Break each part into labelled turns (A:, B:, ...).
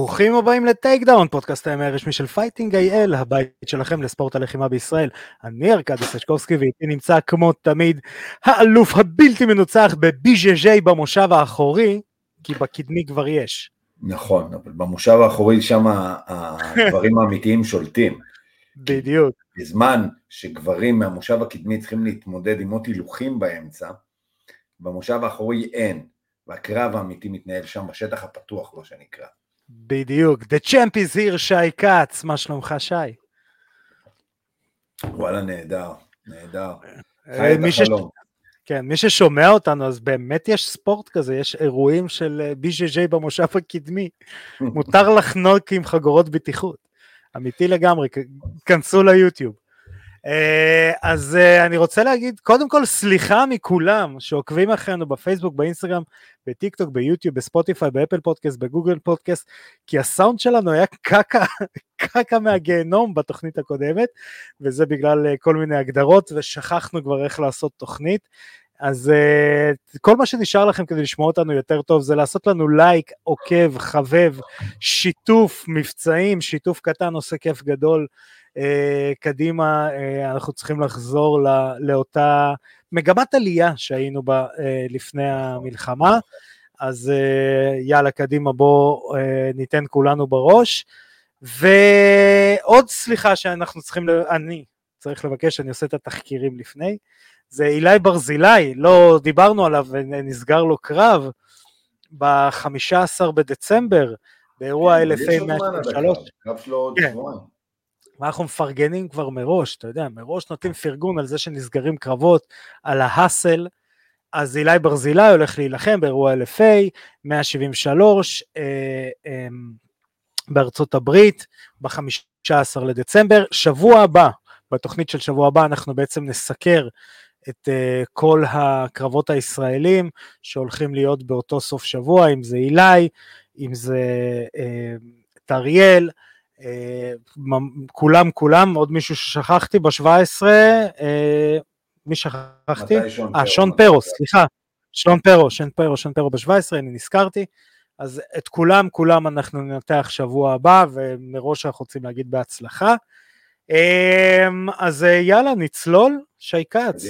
A: ברוכים הבאים לטייק דאון, פודקאסט ה MMA הרשמי של Fighting IL, הבית שלכם לספורט הלחימה בישראל. אני ארכדי סצ'קובסקי ואיתי נמצא כמו תמיד האלוף הבלתי מנוצח ב BJJ במושב האחורי, כי בקדמי כבר יש.
B: נכון, אבל במושב האחורי שם הדברים האמיתיים שולטים.
A: בדיוק.
B: בזמן שגברים מהמושב הקדמי צריכים להתמודד עם מוט הילוכים באמצע, במושב האחורי אין, והקרב האמיתי מתנהל שם בשטח הפתוח, מה שנקרא.
A: בדיוק. The champ is here, שי כץ, מה שלומך שי?
B: וואלה, נהדר, נהדר.
A: אה,
B: חי את החלום.
A: כן, מי ששומע אותנו, אז באמת יש ספורט כזה, יש אירועים של ביז'ז'י במושב הקדמי. מותר לחנוק עם חגורות בטיחות. אמיתי לגמרי, כנסו ליוטיוב. אה, אז אה, אני רוצה להגיד, קודם כל סליחה מכולם שעוקבים אחרינו בפייסבוק, באינסטגרם, בטיק טוק, ביוטיוב, בספוטיפיי, באפל פודקאסט, בגוגל פודקאסט, כי הסאונד שלנו היה קקה, קקה מהגיהנום בתוכנית הקודמת, וזה בגלל אה, כל מיני הגדרות, ושכחנו כבר איך לעשות תוכנית. אז אה, כל מה שנשאר לכם כדי לשמוע אותנו יותר טוב זה לעשות לנו לייק, עוקב, חבב, שיתוף מבצעים, שיתוף קטן עושה כיף גדול. קדימה, אה, אנחנו צריכים לחזור לא, לאותה מגמת עלייה שהיינו בה uh, לפני המלחמה. אז יאללה, קדימה, בואו ניתן כולנו בראש. ועוד סליחה שאנחנו צריכים, אני צריך לבקש, אני עושה את התחקירים לפני. זה אילי ברזילי, לא דיברנו עליו ונסגר לו קרב ב-15 בדצמבר, באירוע 1103.
B: הקרב, הקרב שלו עוד
A: כן.
B: שבועיים.
A: ואנחנו מפרגנים כבר מראש, אתה יודע, מראש נותנים פרגון על זה שנסגרים קרבות, על ההאסל, אז אילי ברזילי הולך להילחם באירוע LFA, 173, אה, אה, בארצות הברית, ב-15 לדצמבר. שבוע הבא, בתוכנית של שבוע הבא אנחנו בעצם נסקר את uh, כל הקרבות הישראלים שהולכים להיות באותו סוף שבוע, אם זה אילי, אם זה uh, טריאל, uh, כולם כולם, עוד מישהו ששכחתי ב-17, uh, מי שכחתי? אה? שון פרו? סליחה, שון פרו, שון פרו, שון פרו ב-17, אני נזכרתי. אז את כולם, כולם אנחנו ננתח שבוע הבא, ומראש אנחנו רוצים להגיד בהצלחה. אמ, אז אה, יאללה, נצלול, שי כץ.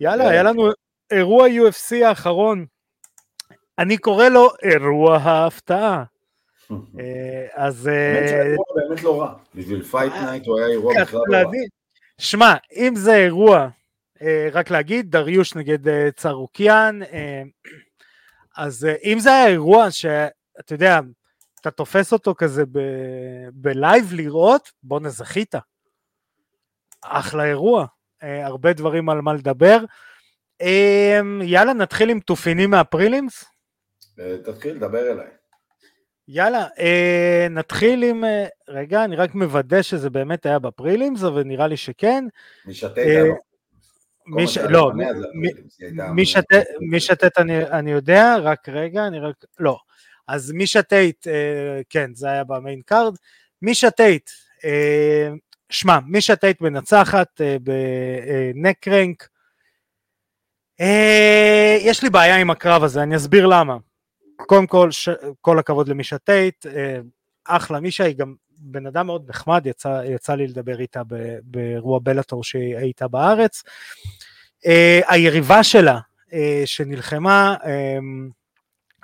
A: יאללה. היה לנו אירוע UFC האחרון. אני קורא לו אירוע ההפתעה. אה, אז... אה,
B: שהאירוע באמת לא רע. בשביל Fight Night הוא היה אירוע
A: צריך
B: בכלל לא רע.
A: שמע, אם זה אירוע, אה, רק להגיד, דריוש נגד אה, צרוקיאן, אה, אז אה, אם זה היה אירוע שאתה יודע, אתה תופס אותו כזה ב- בלייב לראות, בואנה זכית. אחלה אירוע, אה, הרבה דברים על מה לדבר. אה, יאללה, נתחיל עם תופינים מהפרילימס.
B: אה, תתחיל, דבר אליי.
A: יאללה, אה, נתחיל עם... אה, רגע, אני רק מוודא שזה באמת היה בפרילימס, אבל נראה לי שכן.
B: מי שתת
A: אה,
B: היה
A: מי ש...
B: שהיה
A: לא,
B: לפניה זה
A: מי-
B: הפרילימס, היא הייתה
A: מי
B: מ-
A: שתת, מי שתת אני, אני יודע, רק רגע, אני רק, לא. אז מי שתת, אה, כן, זה היה במיין קארד. מי שתת, אה, שמע, מי שתת מנצחת אה, בנקרנק. אה, יש לי בעיה עם הקרב הזה, אני אסביר למה. קודם כל, ש... כל הכבוד למי שתת, אה, אחלה מישה, היא גם בן אדם מאוד נחמד, יצא, יצא לי לדבר איתה ב- באירוע בלאטור שהיא הייתה בארץ. Uh, היריבה שלה uh, שנלחמה,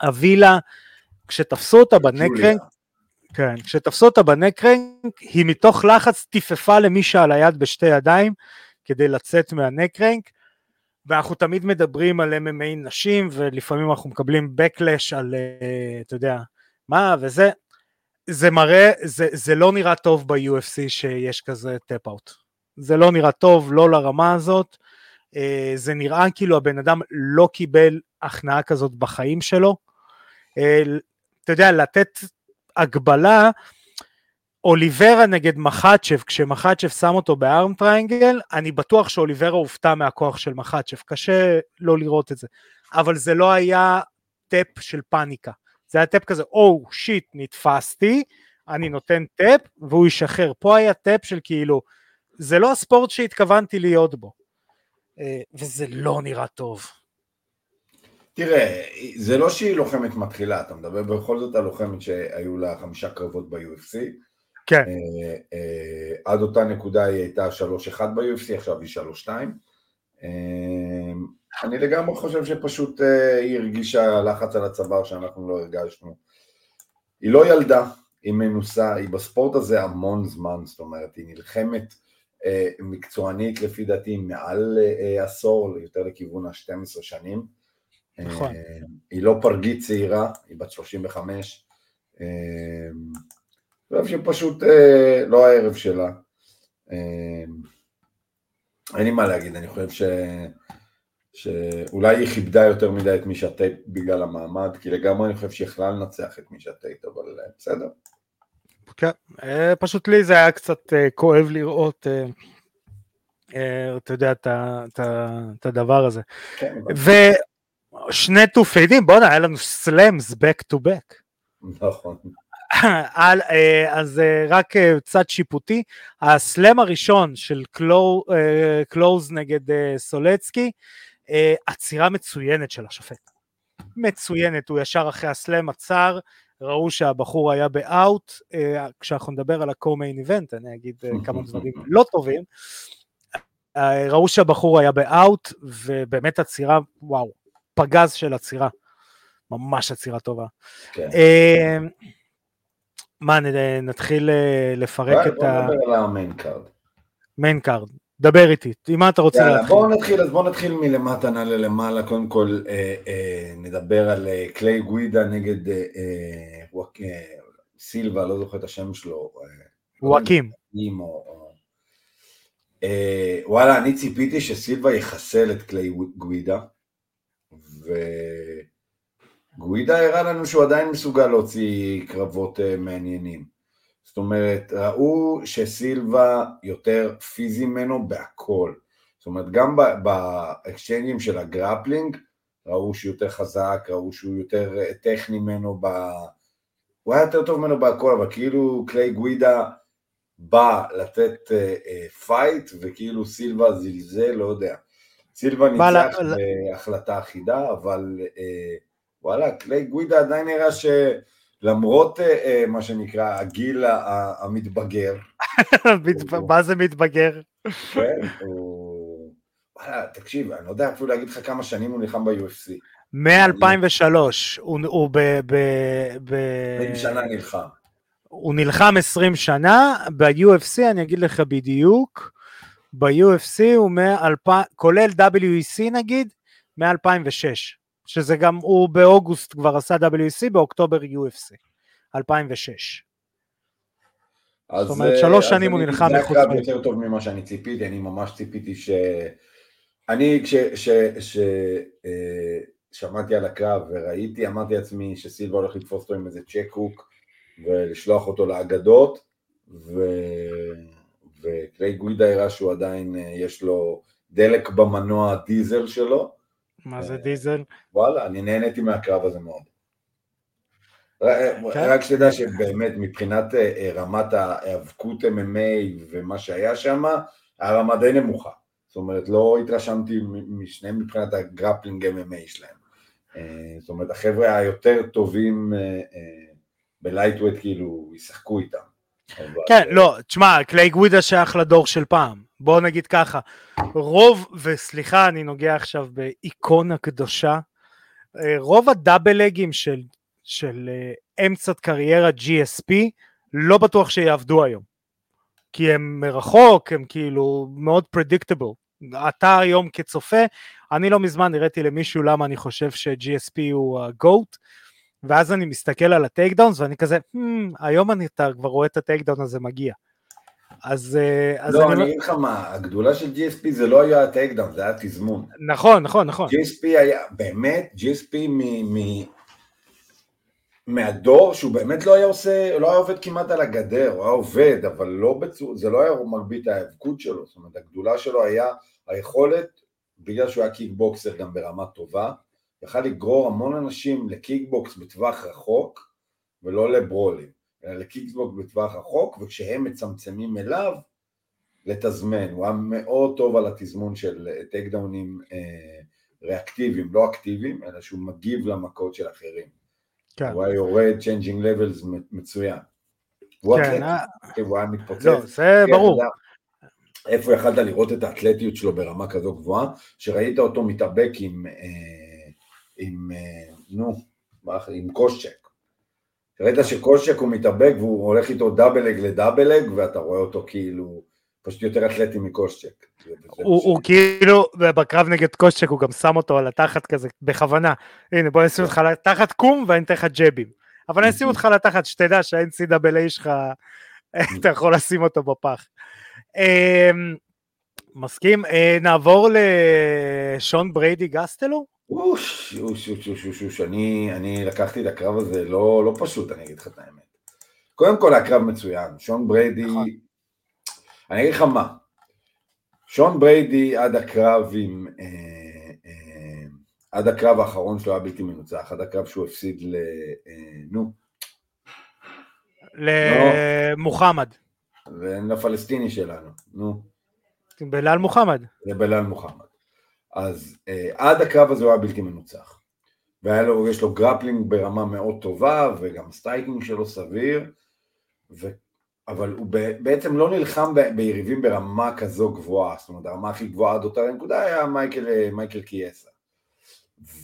A: אבילה, כשתפסו אותה ב
B: neck crank.
A: כן, כשתפסו אותה ב neck crank, היא מתוך לחץ טפפה למישה על היד בשתי ידיים כדי לצאת מה neck crank, ואנחנו תמיד מדברים על MMA נשים, ולפעמים אנחנו מקבלים backlash על, אה, אתה יודע, מה וזה, זה מראה, זה, זה לא נראה טוב ב-UFC שיש כזה tap-out. זה לא נראה טוב, לא לרמה הזאת. אה, זה נראה כאילו הבן אדם לא קיבל הכנעה כזאת בחיים שלו. אה, אתה יודע, לתת הגבלה, אוליברה נגד מחצ'ב, כשמחצ'ב שם אותו ב arm triangle, אני בטוח שאוליברה הופתע מהכוח של מחצ'ב, קשה לא לראות את זה. אבל זה לא היה tap של פאניקה. זה היה tap כזה, או oh, shit, נתפסתי, אני נותן tap והוא ישחרר. פה היה tap של כאילו, זה לא הספורט שהתכוונתי להיות בו. אה, וזה לא נראה טוב.
B: תראה, זה לא שהיא לוחמת מתחילה, אתה מדבר בכל זאת על לוחמת שהיו לה חמישה קרבות ב-UFC.
A: כן.
B: אה, אה, עד אותה נקודה היא הייתה 3-1 ב-UFC, עכשיו היא 3-2. אה, אני לגמרי חושב שפשוט אה, היא הרגישה לחץ על הצוואר שאנחנו לא הרגשנו. היא לא ילדה, היא מנוסה, היא בספורט הזה המון זמן, זאת אומרת, היא נלחמת אה, מקצוענית לפי דעתי מעל אה, עשור, יותר לכיוון ה-12 שנים.
A: נכון.
B: אה, היא לא פרגית צעירה, היא בת 35. אה, חושב שפשוט אה, לא הערב שלה. אה, אין לי מה להגיד, אני חושב ש... שאולי היא כיבדה יותר מדי את מישה טייט בגלל המעמד, כי לגמרי אני חושב שהיא יכלה לנצח את מישה טייט, אבל אה, בסדר.
A: כן, אה, פשוט לי זה היה קצת אה, כואב לראות, אתה יודע, את הדבר הזה.
B: כן,
A: ושני תופדים, בואנה, היה לנו סלאמס back to back.
B: נכון.
A: אז רק צד שיפוטי, הסלאם הראשון של קלוז נגד סולצקי, עצירה מצוינת של השופט. מצוינת, הוא ישר אחרי הסלאם עצר, ראו שהבחור היה ב out, כשאנחנו נדבר על ה-co-main event, אני אגיד כמה דברים לא טובים, ראו שהבחור היה ב out, ובאמת עצירה, וואו, פגז של עצירה, ממש עצירה טובה.
B: כן.
A: מה, נתחיל לפרק את ה...
B: בוא נדבר על ה main
A: card. main card, דבר איתי, עם מה אתה רוצה להתחיל?
B: בואו נתחיל, אז בואו נתחיל מלמטה נעלה למעלה, קודם כל אה, אה, נדבר על אה, קליי גווידה נגד אה, אה, וואק, אה, סילבה, לא זוכר את השם שלו. אה,
A: וואקים.
B: וואקים. אה, וואלה, אני ציפיתי שסילבה יחסל את קליי גווידה, וגווידה הראה לנו שהוא עדיין מסוגל להוציא קרבות אה, מעניינים. זאת אומרת, ראו שסילבה יותר פיזי ממנו בהכל. זאת אומרת, גם ב exchange'ים של ה grappling, ראו שהוא יותר חזק, ראו שהוא יותר אה, טכני ממנו, ב... הוא היה יותר טוב ממנו בהכל, אבל כאילו קליי גווידה בא לתת uh, fight, וכאילו סילבה זלזל, לא יודע. סילבה ניצח לה... בהחלטה אחידה, אבל uh, וואלה, קליי גווידה עדיין נראה ש... למרות uh, uh, מה שנקרא הגיל המתבגר.
A: מה זה מתבגר?
B: כן, הוא... וואלה, תקשיב, אני לא יודע אפילו להגיד לך כמה שנים הוא נלחם ב-UFC.
A: מ-2003, הוא ב... ב...
B: 20 שנה נלחם.
A: הוא נלחם 20 שנה, ב-UFC אני אגיד לך בדיוק, ב-UFC הוא מ-2000, כולל WEC נגיד, מ-2006. שזה גם, הוא באוגוסט כבר עשה WC, באוקטובר UFC, 2006. זאת אומרת, שלוש שנים הוא נלחם
B: מחוץ. זה הקרב יותר טוב ממה שאני ציפיתי, אני ממש ציפיתי ש... אני כששמעתי על הקרב וראיתי, אמרתי לעצמי שסילבה הולך לתפוס אותו עם איזה צ'ק הוק ולשלוח אותו לאגדות, ו... וקליי גוידה הראה שהוא עדיין, יש לו דלק במנוע הדיזל שלו,
A: מה זה דיזל?
B: וואלה, אני נהניתי מהקרב הזה מאוד. כן. רק שתדע שבאמת מבחינת אה, אה, רמת ההיאבקות MMA ומה שהיה שם, הרמה די נמוכה. זאת אומרת, לא התרשמתי משניהם מבחינת ה grappling MMA שלהם. אה, זאת אומרת, החבר'ה היותר טובים ב lightweight כאילו ישחקו איתם.
A: כן, לא, תשמע, קליי גווידה שייך לדור של פעם. בוא נגיד ככה, רוב, וסליחה, אני נוגע עכשיו באיקונה קדושה, אה, רוב ה double leg-ים של, של אה, אמצע קריירה GSP, לא בטוח שיעבדו היום. כי הם מרחוק, הם כאילו מאוד predictable. אתה היום כצופה, אני לא מזמן הראיתי למישהו למה אני חושב ש-GSP הוא ה-GOAT, ואז אני מסתכל על ה takedowns ואני כזה, hmm, היום אני, אתה כבר רואה את ה takedown הזה מגיע. אז,
B: אה, אז לא, אני, אני אגיד לך מה, הגדולה של GSP זה לא היה ה takedown, זה היה תזמון.
A: נכון, נכון, נכון.
B: GSP היה, באמת, GSP מ... מ... מהדור שהוא באמת לא היה עושה, לא היה עובד כמעט על הגדר, הוא היה עובד, אבל לא בצור, זה לא היה מרבית ההיאבקות שלו, זאת אומרת הגדולה שלו היה היכולת, בגלל שהוא היה קיקבוקסר גם ברמה טובה, יכל לגרור המון אנשים לקיקבוקס בטווח רחוק ולא לברולים, אלא לקיקבוקס בטווח רחוק וכשהם מצמצמים אליו לתזמן, הוא היה מאוד טוב על התזמון של טייק דאונים אה, ריאקטיביים, לא אקטיביים, אלא שהוא מגיב למכות של אחרים.
A: כן.
B: הוא היה יורד changing levels מצוין. הוא
A: כן,
B: אתלט,
A: אה,
B: הוא היה מתפוצץ.
A: לא, זה
B: כן,
A: ברור.
B: איפה יכלת לראות את האתלטיות שלו ברמה כזו גבוהה, שראית אותו מתאבק עם, אה, עם, אה, נו, עם קושצ'ק. ראית שקושצ'ק הוא מתאבק והוא הולך איתו double leg ל double leg, ואתה רואה אותו כאילו פשוט יותר אתלטי זה
A: הוא, הוא כאילו, בקרב נגד קושצ'ק הוא גם שם אותו על התחת כזה, בכוונה. הנה בוא נשים אותך על התחת קום ואני אתן לך ג'בים. אבל אני אשים אותך על התחת, שתדע שה-NCAA שלך, אתה יכול לשים אותו בפח. אמ, מסכים? אה, נעבור לשון בריידי גסטלו?
B: אוש, אוש, אוש, אוש, אוש, אוש, אני, אני לקחתי את הקרב הזה לא, לא פשוט, אני אגיד לך את האמת. קודם כל הקרב מצוין, שון בריידי,
A: נכון.
B: אני אגיד לך מה, שון בריידי עד הקרב עם, אה, אה, עד הקרב האחרון שלו היה בלתי מנוצח, עד הקרב שהוא הפסיד ל... אה, נו,
A: למוחמד.
B: לפלסטיני שלנו, נו,
A: בלאל מוחמד.
B: לבלאל מוחמד. אז אה, עד הקרב הזה הוא היה בלתי מנוצח. והיה לו, יש לו grappling ברמה מאוד טובה, וגם striking שלו סביר, ו... אבל הוא. בעצם לא נלחם ב... ביריבים ברמה כזו גבוהה, זאת אומרת הרמה הכי גבוהה עד אותה נקודה היה מייקל, אה, מייקל קיאסה.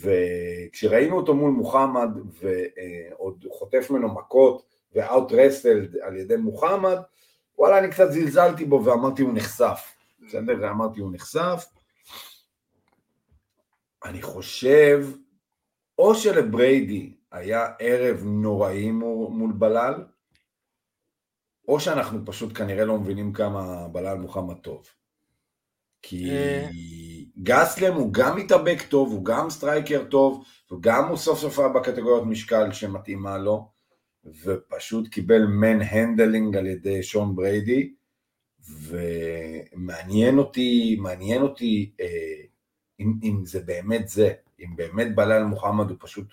B: וכשראינו אותו מול מוחמד, ועוד הוא חוטף ממנו מכות, ו out-wrestled על ידי מוחמד, וואלה אני קצת זלזלתי בו ואמרתי הוא נחשף, בסדר? אמרתי הוא נחשף. אני חושב, או שלבריידי היה ערב נוראי מול, בלל, או שאנחנו פשוט כנראה לא מבינים כמה בלל מוחמד טוב. כי
A: אה.
B: גסלם הוא גם מתאבק טוב, הוא גם striker טוב, וגם הוא סוף סוף היה בקטגוריית משקל שמתאימה לו, ופשוט קיבל manhandling על ידי שון בריידי, ומעניין אותי, מעניין אותי אה, אם, אם זה באמת זה, אם באמת בלל מוחמד הוא פשוט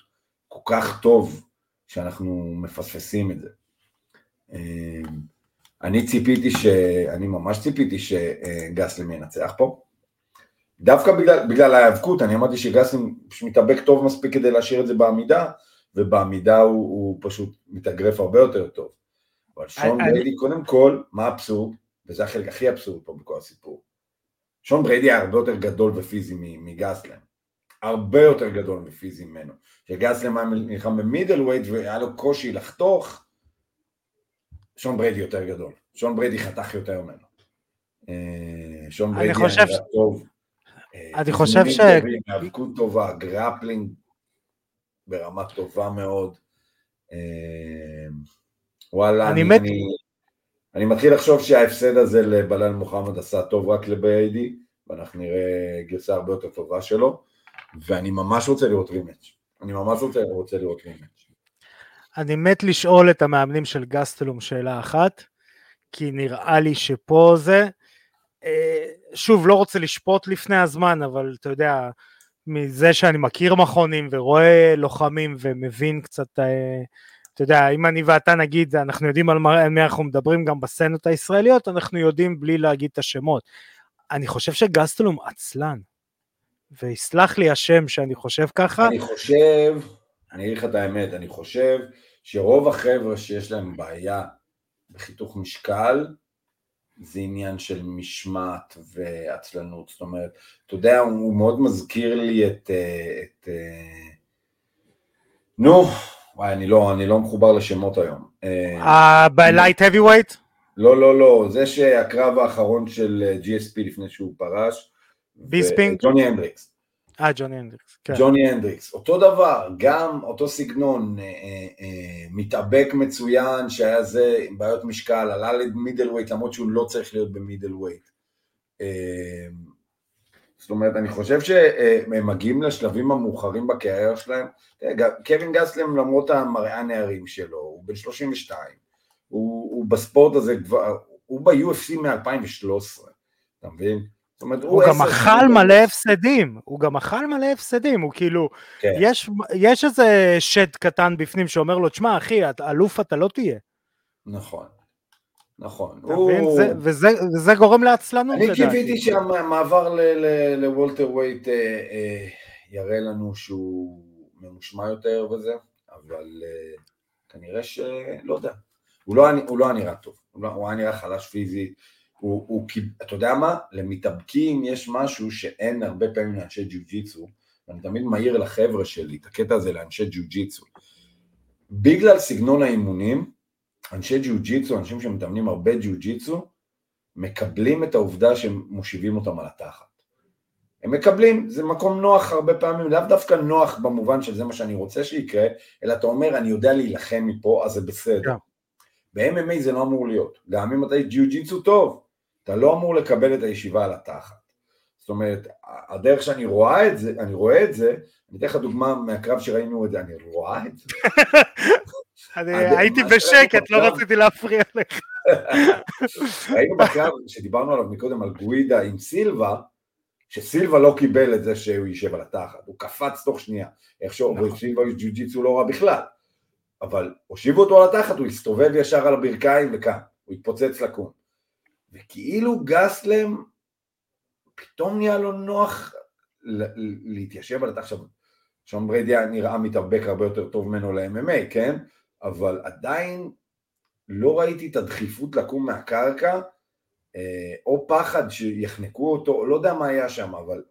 B: כל כך טוב שאנחנו מפספסים את זה. אה, אני ציפיתי ש... אני ממש ציפיתי שגסלם ינצח פה. דווקא בגלל, בגלל ההיאבקות, אני אמרתי שגסלם מתאבק טוב מספיק כדי להשאיר את זה בעמידה, ובעמידה הוא, הוא פשוט מתאגרף הרבה יותר טוב. אבל שון
A: אני-
B: בריידי, קודם כל, מה האבסורד? וזה החלק הכי אבסורד פה בכל הסיפור. שון בריידי היה הרבה יותר גדול ופיזי מגסלם. הרבה יותר גדול ופיזי ממנו. שגסלם היה נלחם ב middleweight והיה לו קושי לחתוך, שון בריידי יותר גדול. שון בריידי חתך יותר ממנו. אה, שון בריידי
A: חושב
B: היה
A: ש-
B: טוב. אה,
A: אני חושב ש-
B: היאבקות טובה, grappling ברמה טובה מאוד. אה, וואלה,
A: אני
B: אני,
A: מת-
B: אני, אני מתחיל לחשוב שההפסד הזה לבלל מוחמד עשה טוב רק לבריידי, ואנחנו נראה גרסה הרבה יותר טובה שלו, ואני ממש רוצה לראות רימץ'. אני ממש רוצה, רוצה לראות רימץ'.
A: אני מת לשאול את המאמנים של גסטלום שאלה אחת, כי נראה לי שפה זה, אה, שוב, לא רוצה לשפוט לפני הזמן, אבל אתה יודע, מזה שאני מכיר מכונים ורואה לוחמים ומבין קצת, אה, אתה יודע, אם אני ואתה נגיד, אנחנו יודעים על מי אנחנו מדברים גם בסצנות הישראליות, אנחנו יודעים בלי להגיד את השמות. אני חושב שגסטלום עצלן, ויסלח לי השם שאני חושב ככה,
B: אני חושב, אני אגיד לך את האמת, אני חושב שרוב החבר'ה שיש להם בעיה בחיתוך משקל, זה עניין של משמעת ועצלנות, זאת אומרת, אתה יודע, הוא מאוד מזכיר לי את, אה, את אה, נו, וואי, אני לא, אני לא מחובר לשמות היום.
A: ב light heavyweight?
B: לא, לא, לא, זה שהקרב האחרון של אה, GSP לפני שהוא פרש,
A: ביספינג?
B: ג'וני הנדריקס.
A: אה, ג'וני הנדריקס, כן.
B: ג'וני הנדריקס, אותו דבר, גם אותו סגנון, אה, אה, אה, מתאבק מצוין שהיה זה עם בעיות משקל, עלה ל middleweight למרות שהוא לא צריך להיות ב middleweight. אה, זאת אומרת, אני חושב שהם מגיעים לשלבים המאוחרים בקריירה שלהם. גם קווין גסלם למרות המראה הנערים שלו, הוא בן 32, הוא, הוא בספורט הזה כבר, הוא ב-UFC מ-2013, אתה מבין? זאת אומרת,
A: הוא גם
B: עשר
A: אכל מלא הפסדים, הוא גם אכל מלא הפסדים, הוא כאילו,
B: כן.
A: יש, יש איזה שד קטן בפנים שאומר לו, תשמע אחי, את- אלוף אתה לא תהיה.
B: נכון, נכון. הוא-?
A: זה- וזה, וזה גורם לעצלנות
B: אני
A: לדעתי.
B: קיוויתי שהמעבר לוולטר ווייט אה, אה, יראה לנו שהוא ממושמע יותר וזה, אבל uh, כנראה שלא יודע, הוא לא, הוא לא נראה טוב, הוא, לא, הוא היה נראה חלש פיזית, הוא, הוא, אתה יודע מה, למתאבקים יש משהו שאין הרבה פעמים לאנשי ג'יו-ג'יצו, ואני תמיד מעיר לחבר'ה שלי את הקטע הזה לאנשי ג'יו-ג'יצו. בגלל סגנון האימונים, אנשי ג'יו-ג'יצו, אנשים שמתאמנים הרבה ג'יו-ג'יצו, מקבלים את העובדה שהם מושיבים אותם על התחת. הם מקבלים, זה מקום נוח הרבה פעמים, לאו דווקא נוח במובן של זה מה שאני רוצה שיקרה, אלא אתה אומר, אני יודע להילחם מפה, אז זה בסדר. Yeah. ב-MMA זה לא אמור להיות. גם אם אתה ג'יו-ג'יצו טוב, אתה לא אמור לקבל את הישיבה על התחת. זאת אומרת, הדרך שאני רואה את זה, אני רואה את זה, אני אתן לך דוגמה מהקרב שראינו את זה, אני רואה את זה.
A: הייתי בשקט, לא רציתי להפריע לך.
B: ראינו בקרב שדיברנו עליו מקודם על גווידה עם סילבה, שסילבה לא קיבל את זה שהוא יישב על התחת, הוא קפץ תוך שנייה, איכשהו, נכון. וסילבה ג'ו-ג'יצו לא רע בכלל, אבל הושיבו אותו על התחת, הוא הסתובב ישר על הברכיים וקם, הוא התפוצץ לקום. וכאילו גסלם, פתאום נהיה לו נוח להתיישב על התחת. עכשיו, שון בריידי נראה מתאבק הרבה יותר טוב ממנו ל-MMA, כן? אבל עדיין לא ראיתי את הדחיפות לקום מהקרקע, אה, או פחד שיחנקו אותו, לא יודע מה היה שם, אבל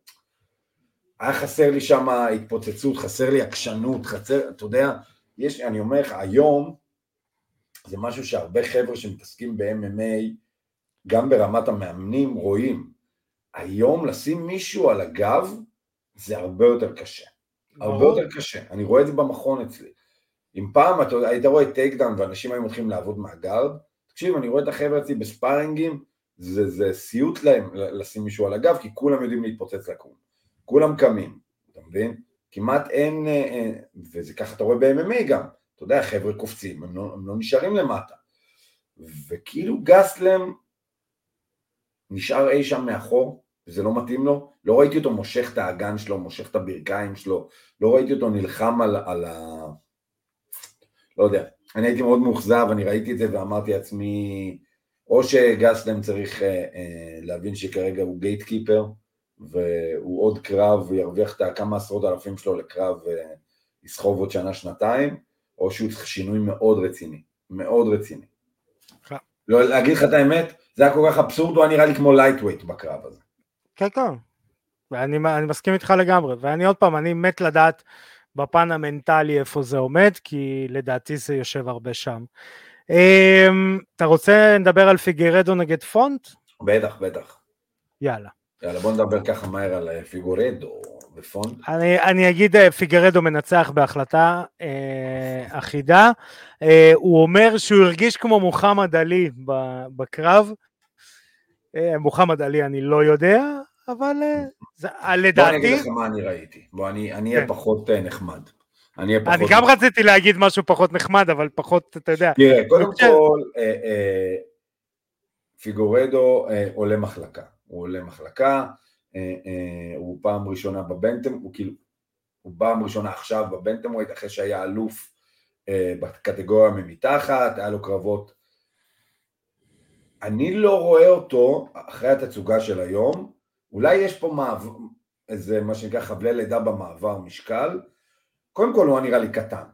B: היה חסר לי שם התפוצצות, חסר לי עקשנות, חסר, אתה יודע, יש, אני אומר לך, היום זה משהו שהרבה חבר'ה שמתעסקים ב-MMA, גם ברמת המאמנים, רואים. היום לשים מישהו על הגב זה הרבה יותר קשה. הרבה יותר קשה. אני רואה את זה במכון אצלי. אם פעם אתה היית רואה takedown ואנשים היו מתחילים לעבוד מה guard, תקשיב, אני רואה את החבר'ה אצלי ב sparring-ים, זה, זה סיוט להם לשים מישהו על הגב, כי כולם יודעים להתפוצץ לקום. כולם קמים, אתה מבין? כמעט אין, אה, אה, וזה ככה אתה רואה ב-MMA גם, אתה יודע, חבר'ה קופצים, הם לא, הם לא נשארים למטה. וכאילו גסלם נשאר אי שם מאחור, וזה לא מתאים לו, לא ראיתי אותו מושך את האגן שלו, מושך את הברכיים שלו, לא ראיתי אותו נלחם על, על ה... לא יודע, אני הייתי מאוד מאוכזב, אני ראיתי את זה ואמרתי לעצמי, או שגסלם צריך אה, אה, להבין שכרגע הוא גייט קיפר, והוא עוד קרב, וירוויח את הכמה עשרות אלפים שלו לקרב אה, עוד שנה, שנתיים, או שהוא צריך שינוי מאוד רציני, מאוד רציני. לא, להגיד לך את האמת, זה היה כל כך אבסורד, הוא היה נראה לי כמו lightweight בקרב הזה.
A: כן, כן, ואני אני מסכים איתך לגמרי, ואני עוד פעם, אני מת לדעת בפן המנטלי איפה זה עומד, כי לדעתי זה יושב הרבה שם. Um, אתה רוצה לדבר על פיגרדו נגד פונט?
B: בטח, בטח.
A: יאללה.
B: יאללה, בוא נדבר ככה מהר על אה, פיגורדו ופונט.
A: אני, אני אגיד אה, פיגרדו מנצח בהחלטה אה, אחידה. אה, הוא אומר שהוא הרגיש כמו מוחמד עלי בקרב. אה, מוחמד עלי אני לא יודע, אבל אה, זה, לדעתי...
B: בוא אני אגיד לך מה אני ראיתי. בוא, אני אהיה כן. פחות אה, נחמד.
A: אני, פחות אני גם רציתי להגיד משהו פחות נחמד, אבל פחות, אתה יודע.
B: תראה, קודם כל, אה, אה, פיגורדו אה, עולה מחלקה. הוא עולה מחלקה, אה, אה, הוא פעם ראשונה בבנטם, הוא כאילו, הוא פעם ראשונה עכשיו בבנטם ווייט, אחרי שהיה אלוף אה, בקטגוריה ממתחת, היה לו קרבות. אני לא רואה אותו, אחרי התצוגה של היום, אולי יש פה מעבר, איזה מה שנקרא חבלי לידה במעבר משקל, קודם כל הוא נראה לי קטן,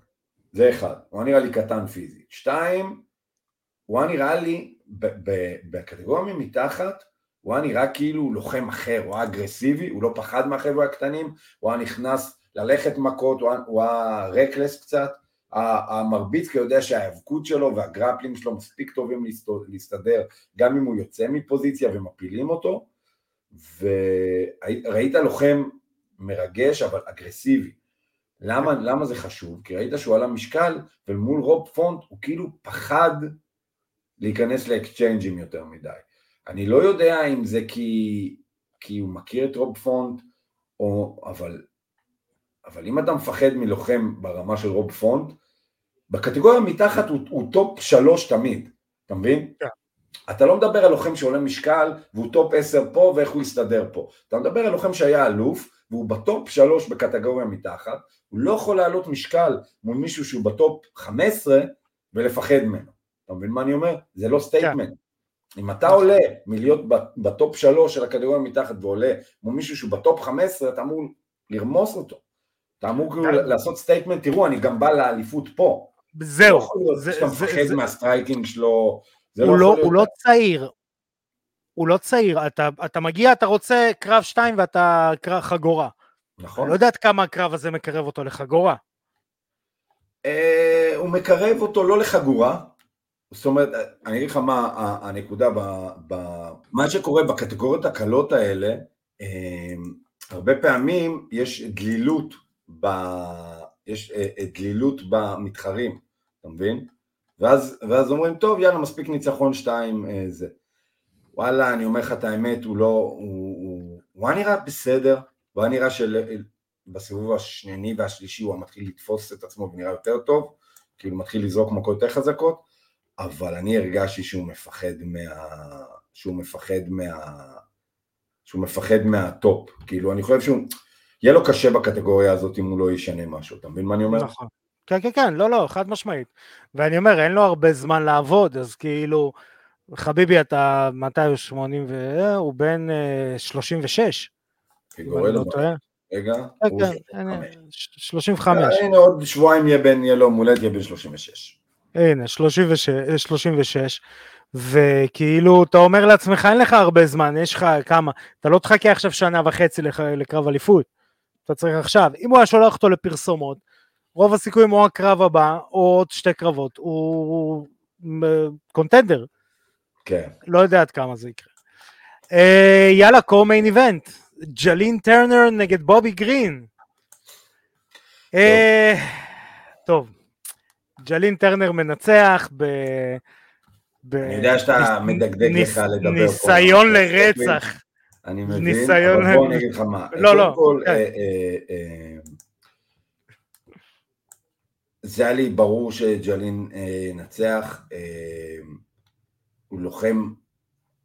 B: זה אחד, הוא נראה לי קטן פיזית. שתיים, הוא נראה לי בקטגוריה ממתחת, הוא היה נראה כאילו לוחם אחר, הוא היה אגרסיבי, הוא לא פחד מהחבר'ה הקטנים, הוא היה נכנס ללכת מכות, היה, הוא היה רקלס קצת, המרביץ כי יודע שההיאבקות שלו והגרפלינג שלו מספיק טובים להסתדר, גם אם הוא יוצא מפוזיציה ומפילים אותו, וראית לוחם מרגש אבל אגרסיבי. למה, למה זה חשוב? כי ראית שהוא על המשקל, ומול רוב פונט הוא כאילו פחד להיכנס ל exchange ים יותר מדי. אני לא יודע אם זה כי, כי הוא מכיר את רוב פונט, או, אבל, אבל אם אתה מפחד מלוחם ברמה של רוב פונט, בקטגוריה מתחת הוא, הוא top שלוש תמיד, אתה מבין? כן. אתה לא מדבר על לוחם שעולה משקל והוא top עשר פה ואיך הוא יסתדר פה. אתה מדבר על לוחם שהיה אלוף והוא ב top שלוש בקטגוריה מתחת, הוא לא יכול לעלות משקל מול מישהו שהוא ב top חמש עשרה ולפחד ממנו. אתה מבין מה אני אומר? זה לא statement. Yeah. אם אתה עולה מלהיות ב top שלוש של הקטגוריה מתחת ועולה מול מישהו שהוא ב top חמש עשרה, אתה אמור לרמוס אותו. אתה אמור כאילו לעשות statement, תראו, אני גם בא לאליפות פה.
A: זהו.
B: לא זה, שאתה מפחד מה striking שלו.
A: הוא לא, לא, הוא לא צעיר. הוא לא צעיר. אתה, אתה מגיע, אתה רוצה קרב 2 ואתה קרב חגורה. נכון. לא יודעת כמה הקרב הזה מקרב אותו לחגורה.
B: אה, הוא מקרב אותו לא לחגורה, זאת אומרת, אני אגיד לך מה הנקודה, ב, ב, מה שקורה בקטגוריות הקלות האלה, אה, הרבה פעמים יש דלילות, ב, יש אה, דלילות במתחרים, אתה מבין? ואז, ואז אומרים, טוב, יאללה, מספיק ניצחון שתיים, זה. וואלה, אני אומר לך את האמת, הוא לא, הוא, הוא, הוא היה נראה בסדר, הוא היה נראה שבסיבוב השני והשלישי הוא מתחיל לתפוס את עצמו ונראה יותר טוב, כאילו מתחיל לזרוק מכות יותר חזקות, אבל אני הרגשתי שהוא מפחד מה... שהוא מפחד מה... שהוא מפחד מהטופ, כאילו אני חושב שהוא, יהיה לו קשה בקטגוריה הזאת אם הוא לא ישנה משהו, אתה מבין מה אני אומר?
A: נכון. כן, כן, כן, לא, לא, חד משמעית. ואני אומר, אין לו הרבה זמן לעבוד, אז כאילו, חביבי, אתה מתי הוא 80 ו... הוא בן 36.
B: פיגורלו, רגע, הוא
A: 35.
B: הנה עוד שבועיים יהיה בן, יהיה לו מולד, יהיה בן 36.
A: הנה, 36, 36, וכאילו, אתה אומר לעצמך, אין לך הרבה זמן, יש לך כמה, אתה לא תחכה עכשיו שנה וחצי לקרב אליפות, אתה צריך עכשיו, אם הוא היה שולח אותו לפרסומות, רוב הסיכויים או הקרב הבא, או עוד שתי קרבות, הוא קונטנדר.
B: כן.
A: לא יודע עד כמה זה יקרה. Uh, יאללה, קו-מיין איבנט, ג'לין טרנר נגד בובי גרין. טוב. Uh, טוב. ג'לין טרנר מנצח ב...
B: ב... אני יודע שאתה מדקדק לך לדבר
A: פה. ניסיון לרצח.
B: אני מבין, אבל בוא אני אגיד לך מה.
A: לא, לא.
B: כל, כן. אה, אה, אה, זה היה לי ברור שג'לין ינצח. הוא לוחם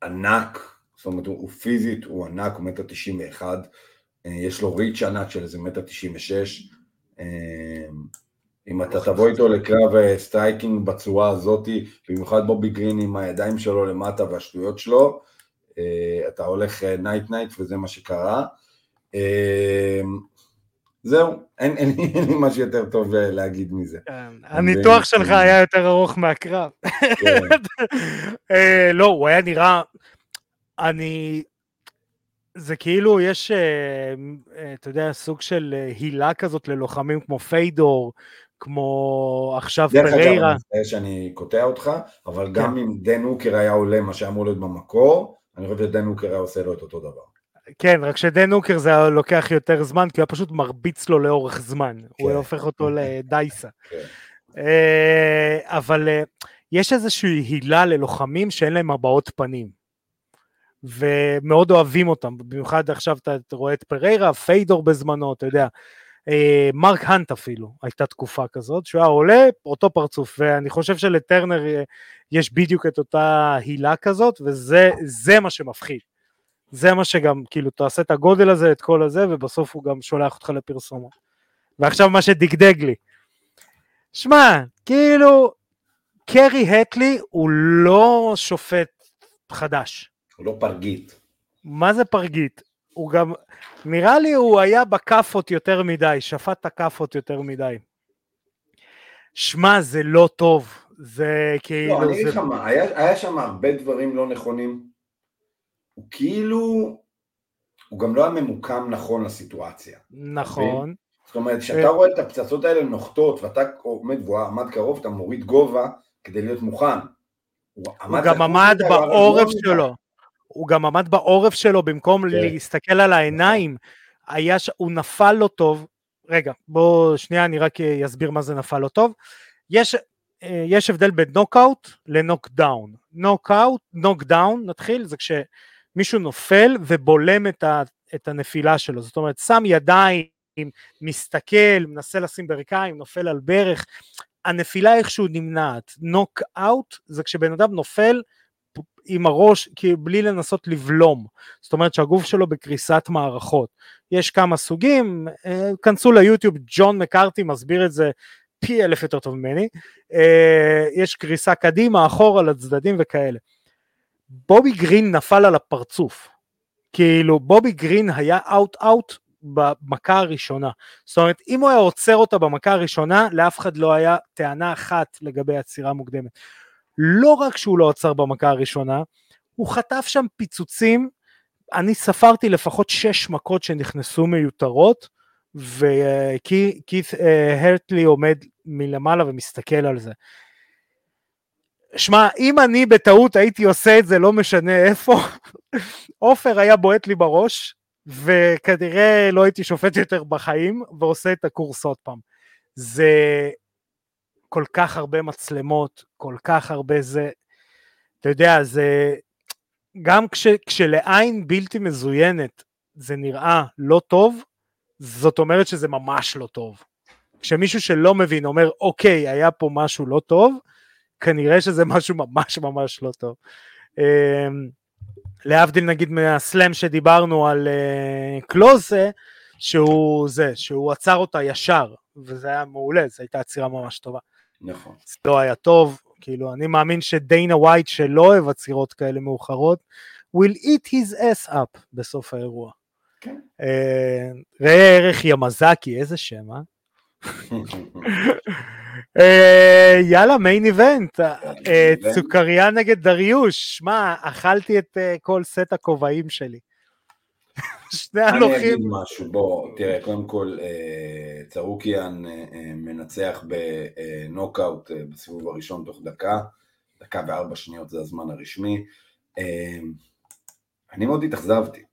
B: ענק, זאת אומרת הוא, הוא פיזית, הוא ענק, הוא מטר תשעים ואחד. יש לו reach ענק של איזה מטר תשעים ושש. אם אתה תבוא איתו לקרב striking אה, בצורה הזאתי, במיוחד בובי גרין עם הידיים שלו למטה והשטויות שלו, אה, אתה הולך night אה, night וזה מה שקרה. זהו, אין, אין, אין לי משהו יותר טוב להגיד מזה.
A: כן, הניתוח שלך היה יותר ארוך מהקרב. כן. לא, הוא היה נראה, אני, זה כאילו יש, אתה יודע, סוג של הילה כזאת ללוחמים כמו פיידור, כמו עכשיו פריירה. דרך אגב,
B: אני שאני קוטע אותך, אבל גם כן. אם דן הוקר היה עולה מה שאמור להיות במקור, אני חושב שדן הוקר היה עושה לו את אותו דבר.
A: כן, רק שדן הוקר זה היה לוקח יותר זמן, כי הוא היה פשוט מרביץ לו לאורך זמן, כן. הוא היה הופך אותו לדייסה. כן. אה, אבל אה, יש איזושהי הילה ללוחמים שאין להם הבעות פנים. ומאוד אוהבים אותם, במיוחד עכשיו אתה רואה את פריירה, פיידור בזמנו, אתה יודע, אה, מרק האנט אפילו, הייתה תקופה כזאת, שהוא היה עולה, אותו פרצוף, ואני חושב שלטרנר יש בדיוק את אותה הילה כזאת, וזה מה שמפחיד. זה מה שגם, כאילו, תעשה את הגודל הזה, את כל הזה, ובסוף הוא גם שולח אותך לפרסומות. ועכשיו מה שדגדג לי. שמע, כאילו, קרי הטלי הוא לא שופט חדש.
B: הוא לא פרגית.
A: מה זה פרגית? הוא גם, נראה לי הוא היה בכאפות יותר מדי, שפט את הכאפות יותר מדי. שמע, זה לא טוב, זה כאילו...
B: לא, אני אגיד לך מה, היה, היה שם הרבה דברים לא נכונים. הוא כאילו, הוא גם לא היה ממוקם נכון לסיטואציה.
A: נכון.
B: זאת אומרת, כשאתה רואה את הפצצות האלה נוחתות, ואתה עומד והוא עמד קרוב, אתה מוריד גובה כדי להיות מוכן.
A: הוא, הוא גם עמד בעורף שלו. הוא גם עמד בעורף שלו במקום כן. להסתכל על העיניים, היה ש... הוא נפל לא טוב, רגע, בוא שנייה אני רק אסביר מה זה נפל לא טוב, יש, אה, יש הבדל בין נוקאוט ל knockdown, נוקאוט, knockdown, נתחיל, זה כשמישהו נופל ובולם את, ה, את הנפילה שלו, זאת אומרת שם ידיים, מסתכל, מנסה לשים ברכיים, נופל על ברך, הנפילה איכשהו נמנעת, נוקאוט זה כשבן אדם נופל עם הראש, כי בלי לנסות לבלום, זאת אומרת שהגוף שלו בקריסת מערכות. יש כמה סוגים, אה, כנסו ליוטיוב, ג'ון מקארתי מסביר את זה פי אלף יותר טוב ממני, אה, יש קריסה קדימה, אחורה, לצדדים וכאלה. בובי גרין נפל על הפרצוף, כאילו בובי גרין היה אאוט אאוט במכה הראשונה. זאת אומרת, אם הוא היה עוצר אותה במכה הראשונה, לאף אחד לא היה טענה אחת לגבי עצירה מוקדמת. לא רק שהוא לא עצר במכה הראשונה, הוא חטף שם פיצוצים, אני ספרתי לפחות שש מכות שנכנסו מיותרות, וכית אה, הרטלי עומד מלמעלה ומסתכל על זה. שמע, אם אני בטעות הייתי עושה את זה, לא משנה איפה, עופר היה בועט לי בראש, וכנראה לא הייתי שופט יותר בחיים, ועושה את הקורס עוד פעם. זה כל כך הרבה מצלמות, כל כך הרבה זה, אתה יודע, זה גם כש, כשלעין בלתי מזוינת זה נראה לא טוב, זאת אומרת שזה ממש לא טוב. כשמישהו שלא מבין אומר, אוקיי, היה פה משהו לא טוב, כנראה שזה משהו ממש ממש לא טוב. אמ, להבדיל נגיד מהסלאם שדיברנו על uh, קלוזה, שהוא זה, שהוא עצר אותה ישר, וזה היה מעולה, זו הייתה עצירה ממש טובה.
B: נכון.
A: זה לא היה טוב, כאילו, אני מאמין שדיינה ווייט שלא אוהב עצירות כאלה מאוחרות, will eat his ass up בסוף האירוע.
B: כן.
A: Uh, ראה ערך ימזקי, איזה שם, אה? אה, יאללה, מיין איבנט, אה, צוקריה נגד דריוש, שמע, אכלתי את אה, כל סט הכובעים שלי.
B: שני הלוחים. אני אגיד משהו, בוא, תראה, קודם כל, צרוקיאן מנצח בנוקאוט בסיבוב הראשון תוך דקה, דקה וארבע שניות זה הזמן הרשמי. אני מאוד התאכזבתי,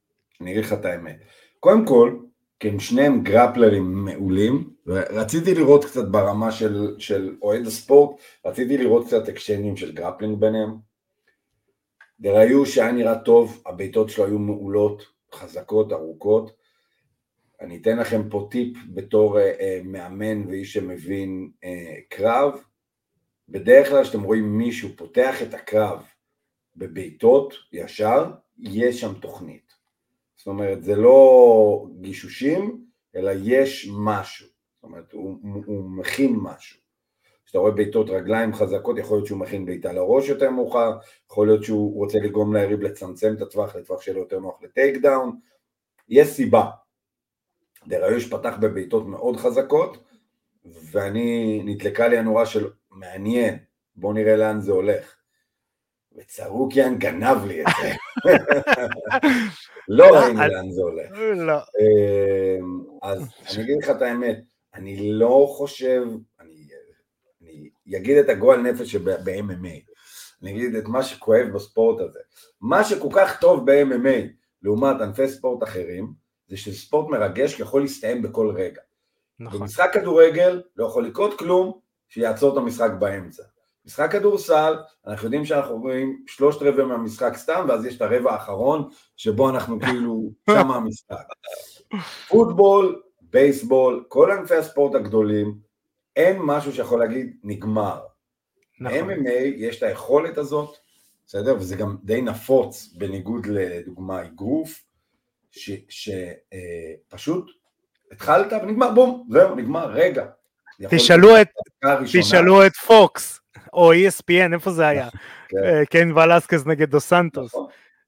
B: אני אגיד לך את האמת. קודם כל, כי הם שניהם grappler ים מעולים, ורציתי לראות קצת ברמה של, של אוהד הספורט, רציתי לראות קצת אקשנים של grappling ביניהם. דריוש היה נראה טוב, הבעיטות שלו היו מעולות, חזקות, ארוכות. אני אתן לכם פה טיפ בתור אה, אה, מאמן ואיש שמבין אה, קרב. בדרך כלל כשאתם רואים מישהו פותח את הקרב בבעיטות ישר, יש שם תוכנית. זאת אומרת, זה לא גישושים, אלא יש משהו. זאת אומרת, הוא, הוא מכין משהו. כשאתה רואה בעיטות רגליים חזקות, יכול להיות שהוא מכין בעיטה לראש יותר מאוחר, יכול להיות שהוא רוצה לגרום ליריב לצמצם את הטווח לטווח שלו יותר נוח לטייק דאון. יש סיבה. דראיוש פתח בבעיטות מאוד חזקות, ואני, נדלקה לי הנורה של מעניין, בואו נראה לאן זה הולך. וצרוקיאן גנב לי את זה. לא ראינו לאן זה הולך.
A: לא.
B: אמ, אז אני אגיד לך את האמת, אני לא חושב, אני, אני אגיד את הגועל נפש שב-MMA, אני אגיד את מה שכואב בספורט הזה. מה שכל כך טוב ב-MMA לעומת ענפי ספורט אחרים, זה שספורט מרגש יכול להסתיים בכל רגע. נכון. במשחק כדורגל לא יכול לקרות כלום שיעצור את המשחק באמצע. משחק כדורסל, אנחנו יודעים שאנחנו רואים שלושת רבעי מהמשחק סתם, ואז יש את הרבע האחרון, שבו אנחנו כאילו שם המשחק. פוטבול, בייסבול, כל ענפי הספורט הגדולים, אין משהו שיכול להגיד נגמר. נכון. MMA יש את היכולת הזאת, בסדר? וזה גם די נפוץ, בניגוד לדוגמה אגרוף, שפשוט אה, התחלת ונגמר, בום, זהו, נגמר, רגע.
A: תשאלו את, תשאלו את פוקס, או ESPN, איפה זה היה? כן. אה, ולסקס נגד דו סנטוס.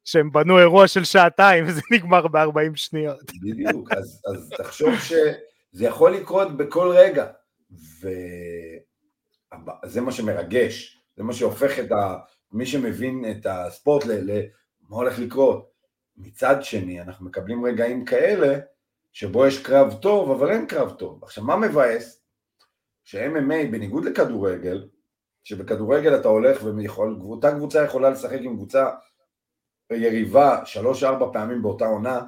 A: שהם בנו אירוע של שעתיים וזה נגמר ב-40 שניות.
B: בדיוק, אז, אז תחשוב שזה יכול לקרות בכל רגע, וזה מה שמרגש, זה מה שהופך את ה... מי שמבין את הספורט למה הולך לקרות. מצד שני, אנחנו מקבלים רגעים כאלה, שבו יש קרב טוב, אבל אין קרב טוב. עכשיו, מה מבאס? ש-MMA, בניגוד לכדורגל, שבכדורגל אתה הולך ואותה קבוצה יכולה לשחק עם קבוצה יריבה שלוש-ארבע פעמים באותה עונה,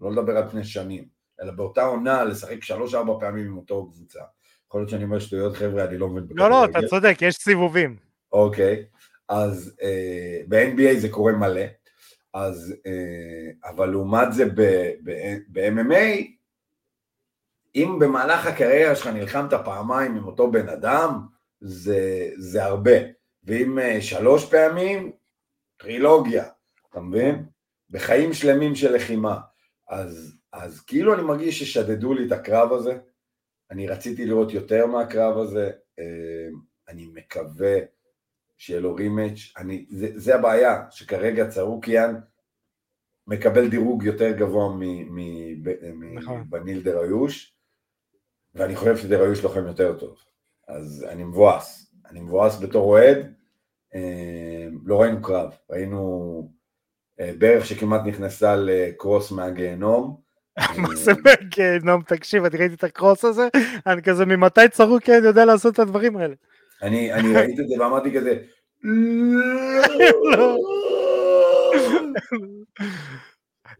B: לא לדבר על פני שנים, אלא באותה עונה לשחק שלוש-ארבע פעמים עם אותו קבוצה. יכול להיות שאני אומר שטויות חבר'ה, אני לא מבין.
A: לא, לא, אתה צודק, יש סיבובים.
B: אוקיי, אז אה, ב-NBA זה קורה מלא, אז, אה, אבל לעומת זה ב-MMA, אם במהלך הקריירה שלך נלחמת פעמיים עם אותו בן אדם, זה, זה הרבה. ואם אה, שלוש פעמים, טרילוגיה. אתה מבין? בחיים שלמים של לחימה. אז, אז כאילו אני מרגיש ששדדו לי את הקרב הזה, אני רציתי לראות יותר מהקרב הזה, אה, אני מקווה שיהיה לו רימץ', אני, זה, זה הבעיה, שכרגע צרוקיאן מקבל דירוג יותר גבוה
A: נכון.
B: מבניל דריוש, ואני חושב שדריוש לוחם יותר טוב. אז אני מבואס. אני מבואס בתור אוהד. אה, לא ראינו קרב, ראינו ברך שכמעט נכנסה לקרוס מהגיהנום.
A: מה זה מהגיהנום? תקשיב, אני ראיתי את הקרוס הזה, אני כזה, ממתי צרוקי אני יודע לעשות את הדברים האלה?
B: אני ראיתי את זה ואמרתי כזה,
A: לא.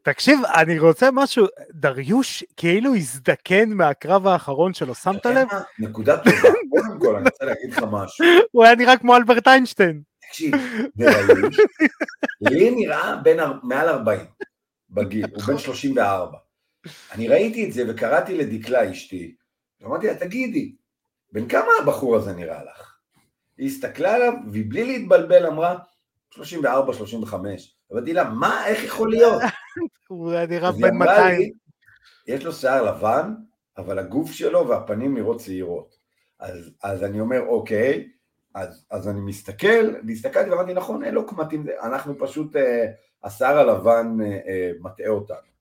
A: תקשיב, אני רוצה משהו, דריוש כאילו הזדקן מהקרב האחרון שלו, שמת לב?
B: יודע מה? נקודה טובה, קודם כל אני רוצה להגיד לך משהו.
A: הוא היה נראה כמו אלברט איינשטיין.
B: תקשיב, לי נראה בין מעל 40 בגיל, הוא בן 34. אני ראיתי את זה וקראתי לדקלה אשתי, ואמרתי לה, תגידי, בן כמה הבחור הזה נראה לך? היא הסתכלה עליו, ובלי להתבלבל אמרה, 34, 35. אמרתי לה, מה, איך יכול להיות?
A: הוא נראה בן
B: אמרה
A: 200.
B: לי, יש לו שיער לבן, אבל הגוף שלו והפנים נראות צעירות. אז, אז אני אומר, אוקיי, אז, אז אני מסתכל, והסתכלתי ואמרתי, נכון, אין לו קמטים, אנחנו פשוט, אה, השיער הלבן אה, אה, מטעה אותנו.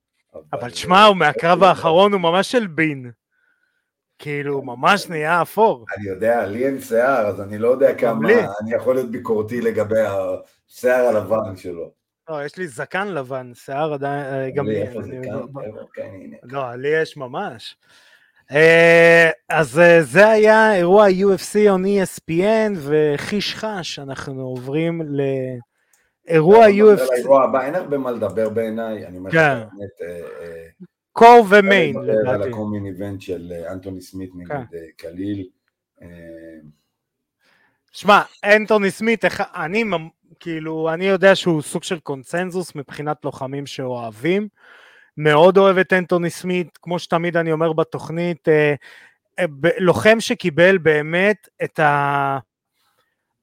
A: אבל
B: אה,
A: תשמע, הוא מהקרב האחרון הוא ממש של בין. כאילו, הוא ממש נהיה אפור.
B: אני יודע, לי אין שיער, אז אני לא יודע כמה,
A: לי.
B: אני יכול להיות ביקורתי לגבי השיער הלבן שלו.
A: לא, יש לי זקן לבן, שיער עדיין, אה, גם
B: לי,
A: לי.
B: איפה?
A: ב-
B: איפה? כן.
A: לא, לי יש ממש. אה, אז אה, זה היה אירוע UFC on ESPN, וחיש חש, אנחנו עוברים לאירוע
B: אנחנו נדבר על
A: UFC,
B: האירוע הבא, אין הרבה מה לדבר בעיניי, אני אומר לך
A: כן.
B: באמת, אה,
A: קור ומיין,
B: לדבר על
A: לדעתי.
B: הקומיין איבנט של אנטוני סמית נגד
A: כן.
B: קליל.
A: שמע, אנטוני סמית, אני כאילו, אני יודע שהוא סוג של קונצנזוס מבחינת לוחמים שאוהבים. מאוד אוהב את אנטוני סמית, כמו שתמיד אני אומר בתוכנית, אה, אה, לוחם שקיבל באמת את ה...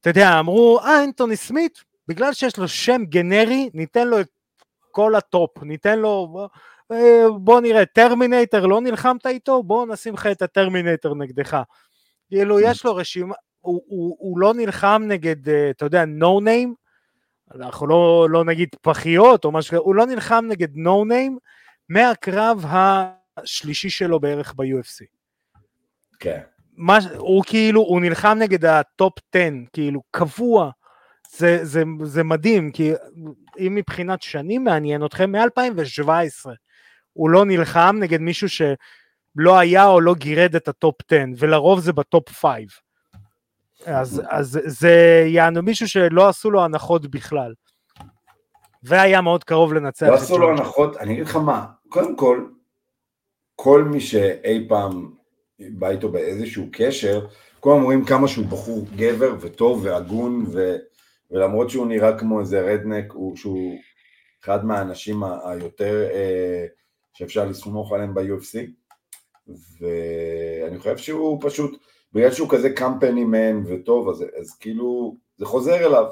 A: אתה יודע, אמרו, אה, אנטוני סמית, בגלל שיש לו שם גנרי, ניתן לו את כל ה top, ניתן לו, בוא, אה, נראה, טרמינטר, לא נלחמת איתו? בוא נשים לך את הטרמינטר נגדך. כאילו, יש לו רשימה, הוא, הוא, הוא לא נלחם נגד, אתה יודע, no name, אנחנו לא, לא נגיד פחיות או משהו הוא לא נלחם נגד no name מהקרב השלישי שלו בערך ב-UFC.
B: כן.
A: מה, הוא כאילו, הוא נלחם נגד ה top 10, כאילו, קבוע. זה, זה, זה מדהים, כי אם מבחינת שנים מעניין אתכם, מ-2017 הוא לא נלחם נגד מישהו שלא היה או לא גירד את ה top 10, ולרוב זה ב top 5. אז, אז זה יענו מישהו שלא עשו לו הנחות בכלל. והיה מאוד קרוב לנצח
B: לא עשו לו. הנחות, אני אגיד לך מה, קודם כל, כל מי שאי פעם בא איתו באיזשהו קשר, כולם אומרים כמה שהוא בחור גבר וטוב והגון, ו, ולמרות שהוא נראה כמו איזה רדנק, הוא, שהוא אחד מהאנשים היותר אה, שאפשר לסמוך עליהם ב-UFC, ואני חושב שהוא פשוט, בגלל שהוא כזה קמפני מן וטוב, אז, אז כאילו, זה חוזר אליו.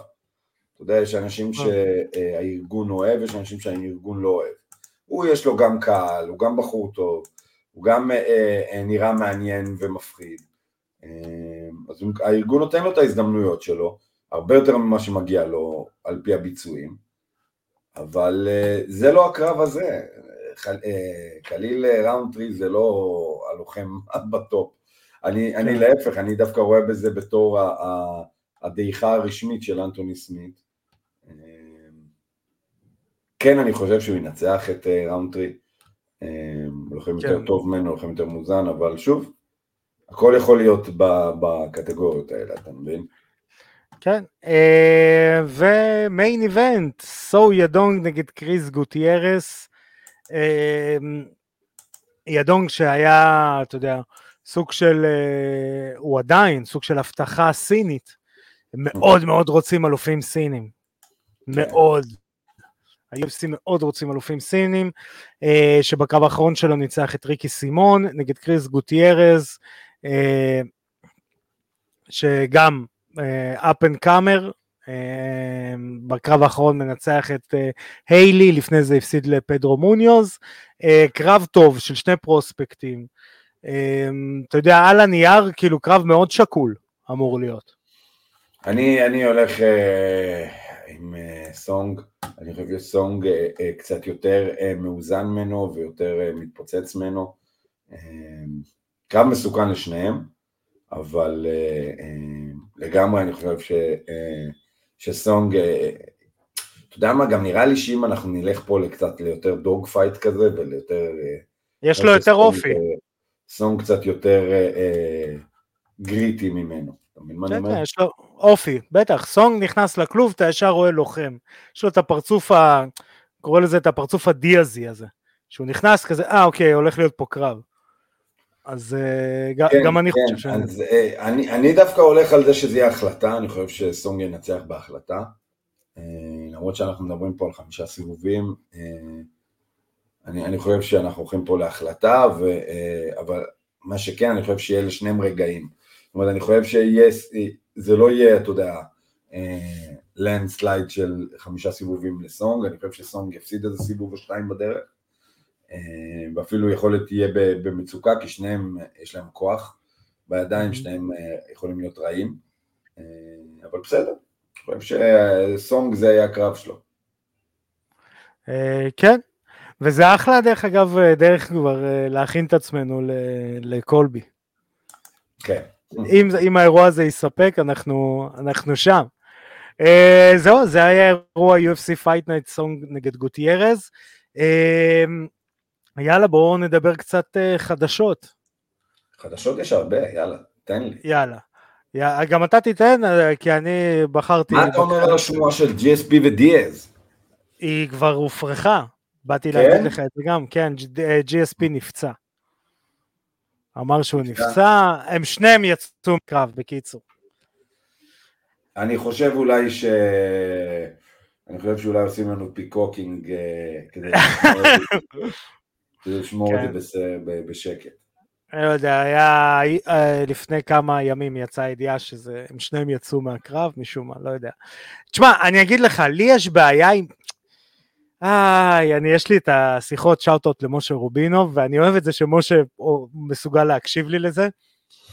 B: אתה יודע, יש אנשים שהארגון אוהב, יש אנשים שהארגון לא אוהב. הוא יש לו גם קהל, הוא גם בחור טוב, הוא גם אה, אה, נראה מעניין ומפחיד. אה, אז הוא- הארגון נותן לו את ההזדמנויות שלו, הרבה יותר ממה שמגיע לו על פי הביצועים, אבל אה, זה לא הקרב הזה. אה, קליל ראונטרי זה לא הלוחם ב top. אני, אני
A: כן.
B: להפך, אני דווקא רואה בזה בתור הדעיכה הרשמית של אנטוני סמית. כן, אני חושב שהוא ינצח את אה, ראונטרי. אה, לוחם יותר
A: כן.
B: טוב ממנו, לוחם יותר מוזן, אבל שוב, הכל יכול להיות בקטגוריות האלה, אתה מבין?
A: כן, אה, ו main event, סונג ידונג נגד קריס גוטיירס. ידונג שהיה, אתה יודע, סוג של, הוא עדיין סוג של הבטחה סינית. מאוד מאוד רוצים אלופים סינים. מאוד. ה-UFC מאוד רוצים אלופים סינים, אה, שבקרב האחרון שלו ניצח את ריקי סימון נגד קריס גוטיירז, אה, שגם אה, up and comer, אה, בקרב האחרון מנצח את אה, היילי, לפני זה הפסיד לפדרו מוניוז, אה, קרב טוב של שני פרוספקטים, אתה יודע, על הנייר, כאילו קרב מאוד שקול אמור להיות.
B: אני, אני הולך, אה, עם סונג, אני חושב שסונג קצת יותר מאוזן ממנו ויותר מתפוצץ ממנו. קרב מסוכן לשניהם, אבל לגמרי אני חושב ש, שסונג, אתה יודע מה, גם נראה לי שאם אנחנו נלך פה לקצת ליותר dog fight כזה וליותר...
A: יש לו יותר אופי.
B: סונג קצת יותר gritty ממנו. אתה מבין מה אני אומר?
A: אופי, בטח, סונג נכנס לכלוב, אתה ישר רואה לוחם. יש לו את הפרצוף ה... קורא לזה את הפרצוף הדיאזי הזה. שהוא נכנס כזה, אה אוקיי, הולך להיות פה קרב. אז אה, כן, גם אני כן, חושב ש...
B: אז, אה, אני, אני דווקא הולך על זה שזה יהיה החלטה, אני חושב שסונג ינצח בהחלטה. אה, למרות שאנחנו מדברים פה על חמישה סיבובים, אני, אני חושב שאנחנו הולכים פה להחלטה, ו, אבל מה שכן, אני חושב שיהיה לשניהם רגעים. אומרת, אני חושב שזה לא יהיה, אתה יודע, לנד סלייד של חמישה סיבובים לסונג, אני חושב שסונג יפסיד איזה סיבוב או שתיים בדרך, אה, ואפילו יכול להיות תהיה במצוקה, כי שניהם, יש להם כוח בידיים, mm-hmm. שניהם אה, יכולים להיות רעים, אה, אבל בסדר, אני חושב שסונג זה היה הקרב שלו.
A: כן, וזה אחלה דרך אגב, דרך כבר להכין את עצמנו לקולבי.
B: כן.
A: אם, אם האירוע הזה יספק, אנחנו, אנחנו שם. Uh, זהו, זה היה אירוע UFC Fight Night Song נגד גוטיירז. Uh, יאללה, בואו נדבר קצת uh, חדשות.
B: חדשות יש הרבה, יאללה, תן לי.
A: יאללה. יא, גם אתה תיתן, כי אני בחרתי...
B: מה אתה אומר על השמועה של GSP ודיאז?
A: היא כבר הופרכה. באתי כן? להגיד לך את זה גם, כן, GSP נפצע. אמר שהוא נפצע, הם שניהם יצאו מקרב, בקיצור.
B: אני חושב אולי ש... אני חושב שאולי עושים לנו פיקוקינג אה, כדי לשמור את כן. זה בשקט.
A: אני לא יודע, היה אה, לפני כמה ימים יצאה ידיעה שהם שניהם יצאו מהקרב משום מה, לא יודע. תשמע, אני אגיד לך, לי יש בעיה עם... איי, אני, יש לי את השיחות שאוטות למשה רובינוב, ואני אוהב את זה שמשה מסוגל להקשיב לי לזה.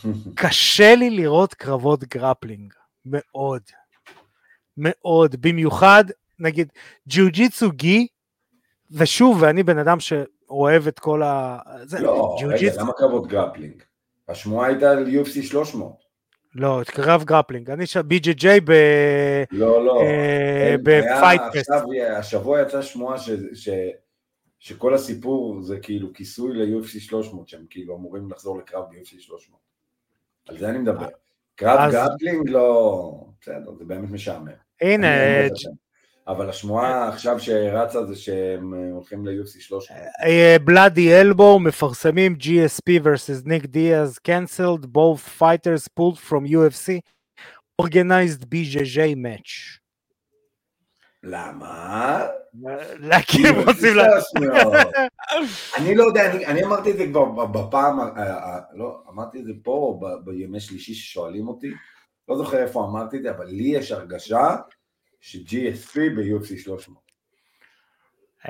A: קשה לי לראות קרבות גרפלינג, מאוד. מאוד, במיוחד, נגיד, ג'יוג'יצו gi, ושוב, ואני בן אדם שאוהב את כל ה...
B: זה, לא, רגע, למה קרבות grappling? השמועה הייתה על UFC 300.
A: לא, קרב grappling, אני שם BJJ ב...
B: לא, לא,
A: אה, ב Fight Pass.
B: השבוע יצאה שמועה ש, ש, שכל הסיפור זה כאילו כיסוי ל-UFC 300, שהם כאילו אמורים לחזור לקרב ב-UFC 300. על זה אני מדבר. קרב אז... גרפלינג לא... בסדר, זה באמת משעמם.
A: הנה,
B: אבל השמועה עכשיו שרצה זה שהם אה, הולכים ל-UFC 300.
A: בלאדי אלבו מפרסמים GSP versus ניק דיאז cancelled both fighters pulled from UFC organized BJJ match.
B: למה?
A: כי הם רוצים לה...
B: אני לא יודע, אני אמרתי את זה כבר בפעם, לא, אמרתי את זה פה בימי שלישי ששואלים אותי, לא זוכר איפה אמרתי את זה, אבל לי יש הרגשה ש-GSP ב-UFC 300.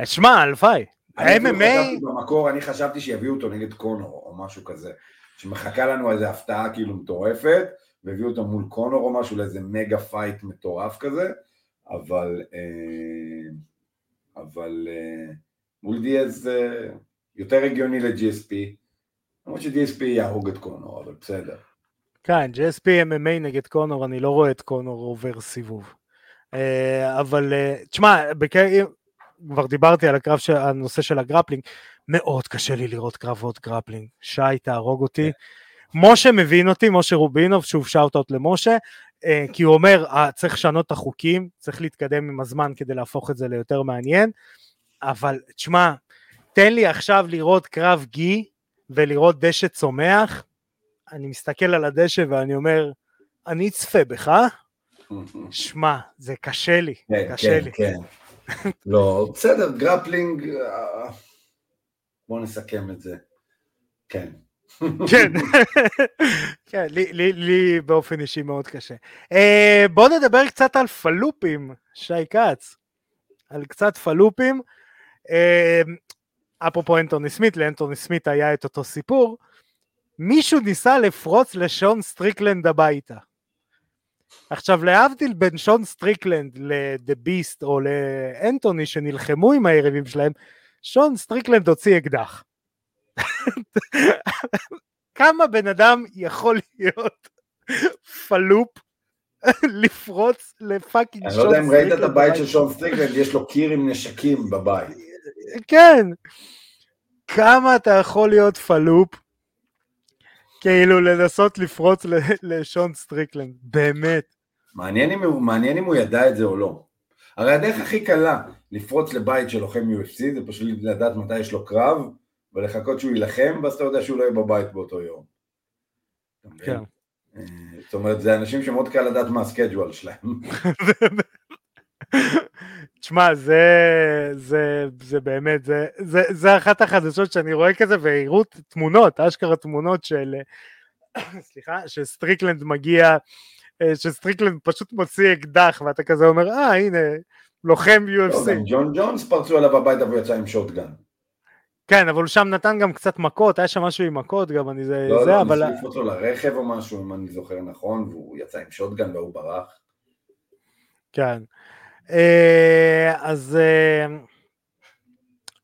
A: שמע, הלוואי.
B: ה-MMA... במקור אני חשבתי שיביאו אותו נגד קונור או משהו כזה. שמחכה לנו איזה הפתעה כאילו מטורפת, והביאו אותו מול קונור או משהו לאיזה מגה פייט מטורף כזה, אבל... אה, אבל אה, מול דיאז יותר הגיוני ל-GSP, למרות ש-GSP יהרוג את קונור, אבל בסדר.
A: כן, GSP MMA נגד קונור, אני לא רואה את קונור עובר סיבוב. אה, אבל אה, תשמע, כבר דיברתי על הקרב, של, הנושא של הגרפלינג, מאוד קשה לי לראות קרבות גרפלינג. שי, תהרוג אותי. כן. משה מבין אותי, משה רובינוב, שוב shout-out למשה, אה, כי הוא אומר, צריך לשנות את החוקים, צריך להתקדם עם הזמן כדי להפוך את זה ליותר מעניין, אבל תשמע, תן לי עכשיו לראות קרב גי או לראות דשא צומח, אני מסתכל על הדשא ואני אומר, אני אצפה בך, שמע, זה קשה לי, כן, קשה
B: כן,
A: לי.
B: כן, לא, בסדר, גרפלינג, אה, בואו נסכם את זה. כן.
A: כן, כן, לי, לי, לי באופן אישי מאוד קשה. Uh, בואו נדבר קצת על פלופים, שי כץ. על קצת פלופים. Uh, אפרופו אנטוני סמית, לאנטוני סמית היה את אותו סיפור. מישהו ניסה לפרוץ לשון סטריקלנד הביתה. עכשיו להבדיל בין שון סטריקלנד לדה ביסט או לאנטוני שנלחמו עם היריבים שלהם, שון סטריקלנד הוציא אקדח. כמה בן אדם יכול להיות פלופ לפרוץ ל fucking
B: שון סטריקלנד? אני לא יודע אם ראית את הבית של שון סטריקלנד, יש לו קיר עם נשקים בבית.
A: כן. כמה אתה יכול להיות פלופ, כאילו לנסות לפרוץ לשון סטריקלנד, באמת.
B: מעניין אם, מעניין אם הוא ידע את זה או לא. הרי הדרך הכי קלה לפרוץ לבית של לוחם UFC זה פשוט לדעת מתי יש לו קרב ולחכות שהוא יילחם ואז אתה יודע שהוא לא יהיה בבית באותו יום. כן. אה, זאת אומרת זה אנשים שמאוד קל לדעת מה ה schedule שלהם.
A: תשמע, זה, זה, זה באמת, זה, זה, זה אחת החדשות שאני רואה כזה, והראו תמונות, אשכרה תמונות של, סליחה, שסטריקלנד מגיע, אה, שסטריקלנד פשוט מוציא אקדח, ואתה כזה אומר, אה, הנה, לוחם UFC. לא,
B: ג'ון ג'ונס פרצו עליו הביתה והוא יצא עם שוטגן.
A: כן, אבל הוא שם נתן גם קצת מכות, היה שם משהו עם מכות גם, אני זה,
B: לא,
A: זה,
B: לא,
A: אבל...
B: לא, ניסו אותו לרכב או משהו, אם אני זוכר נכון, והוא יצא עם שוטגן והוא ברח.
A: כן. אה, אז, אה,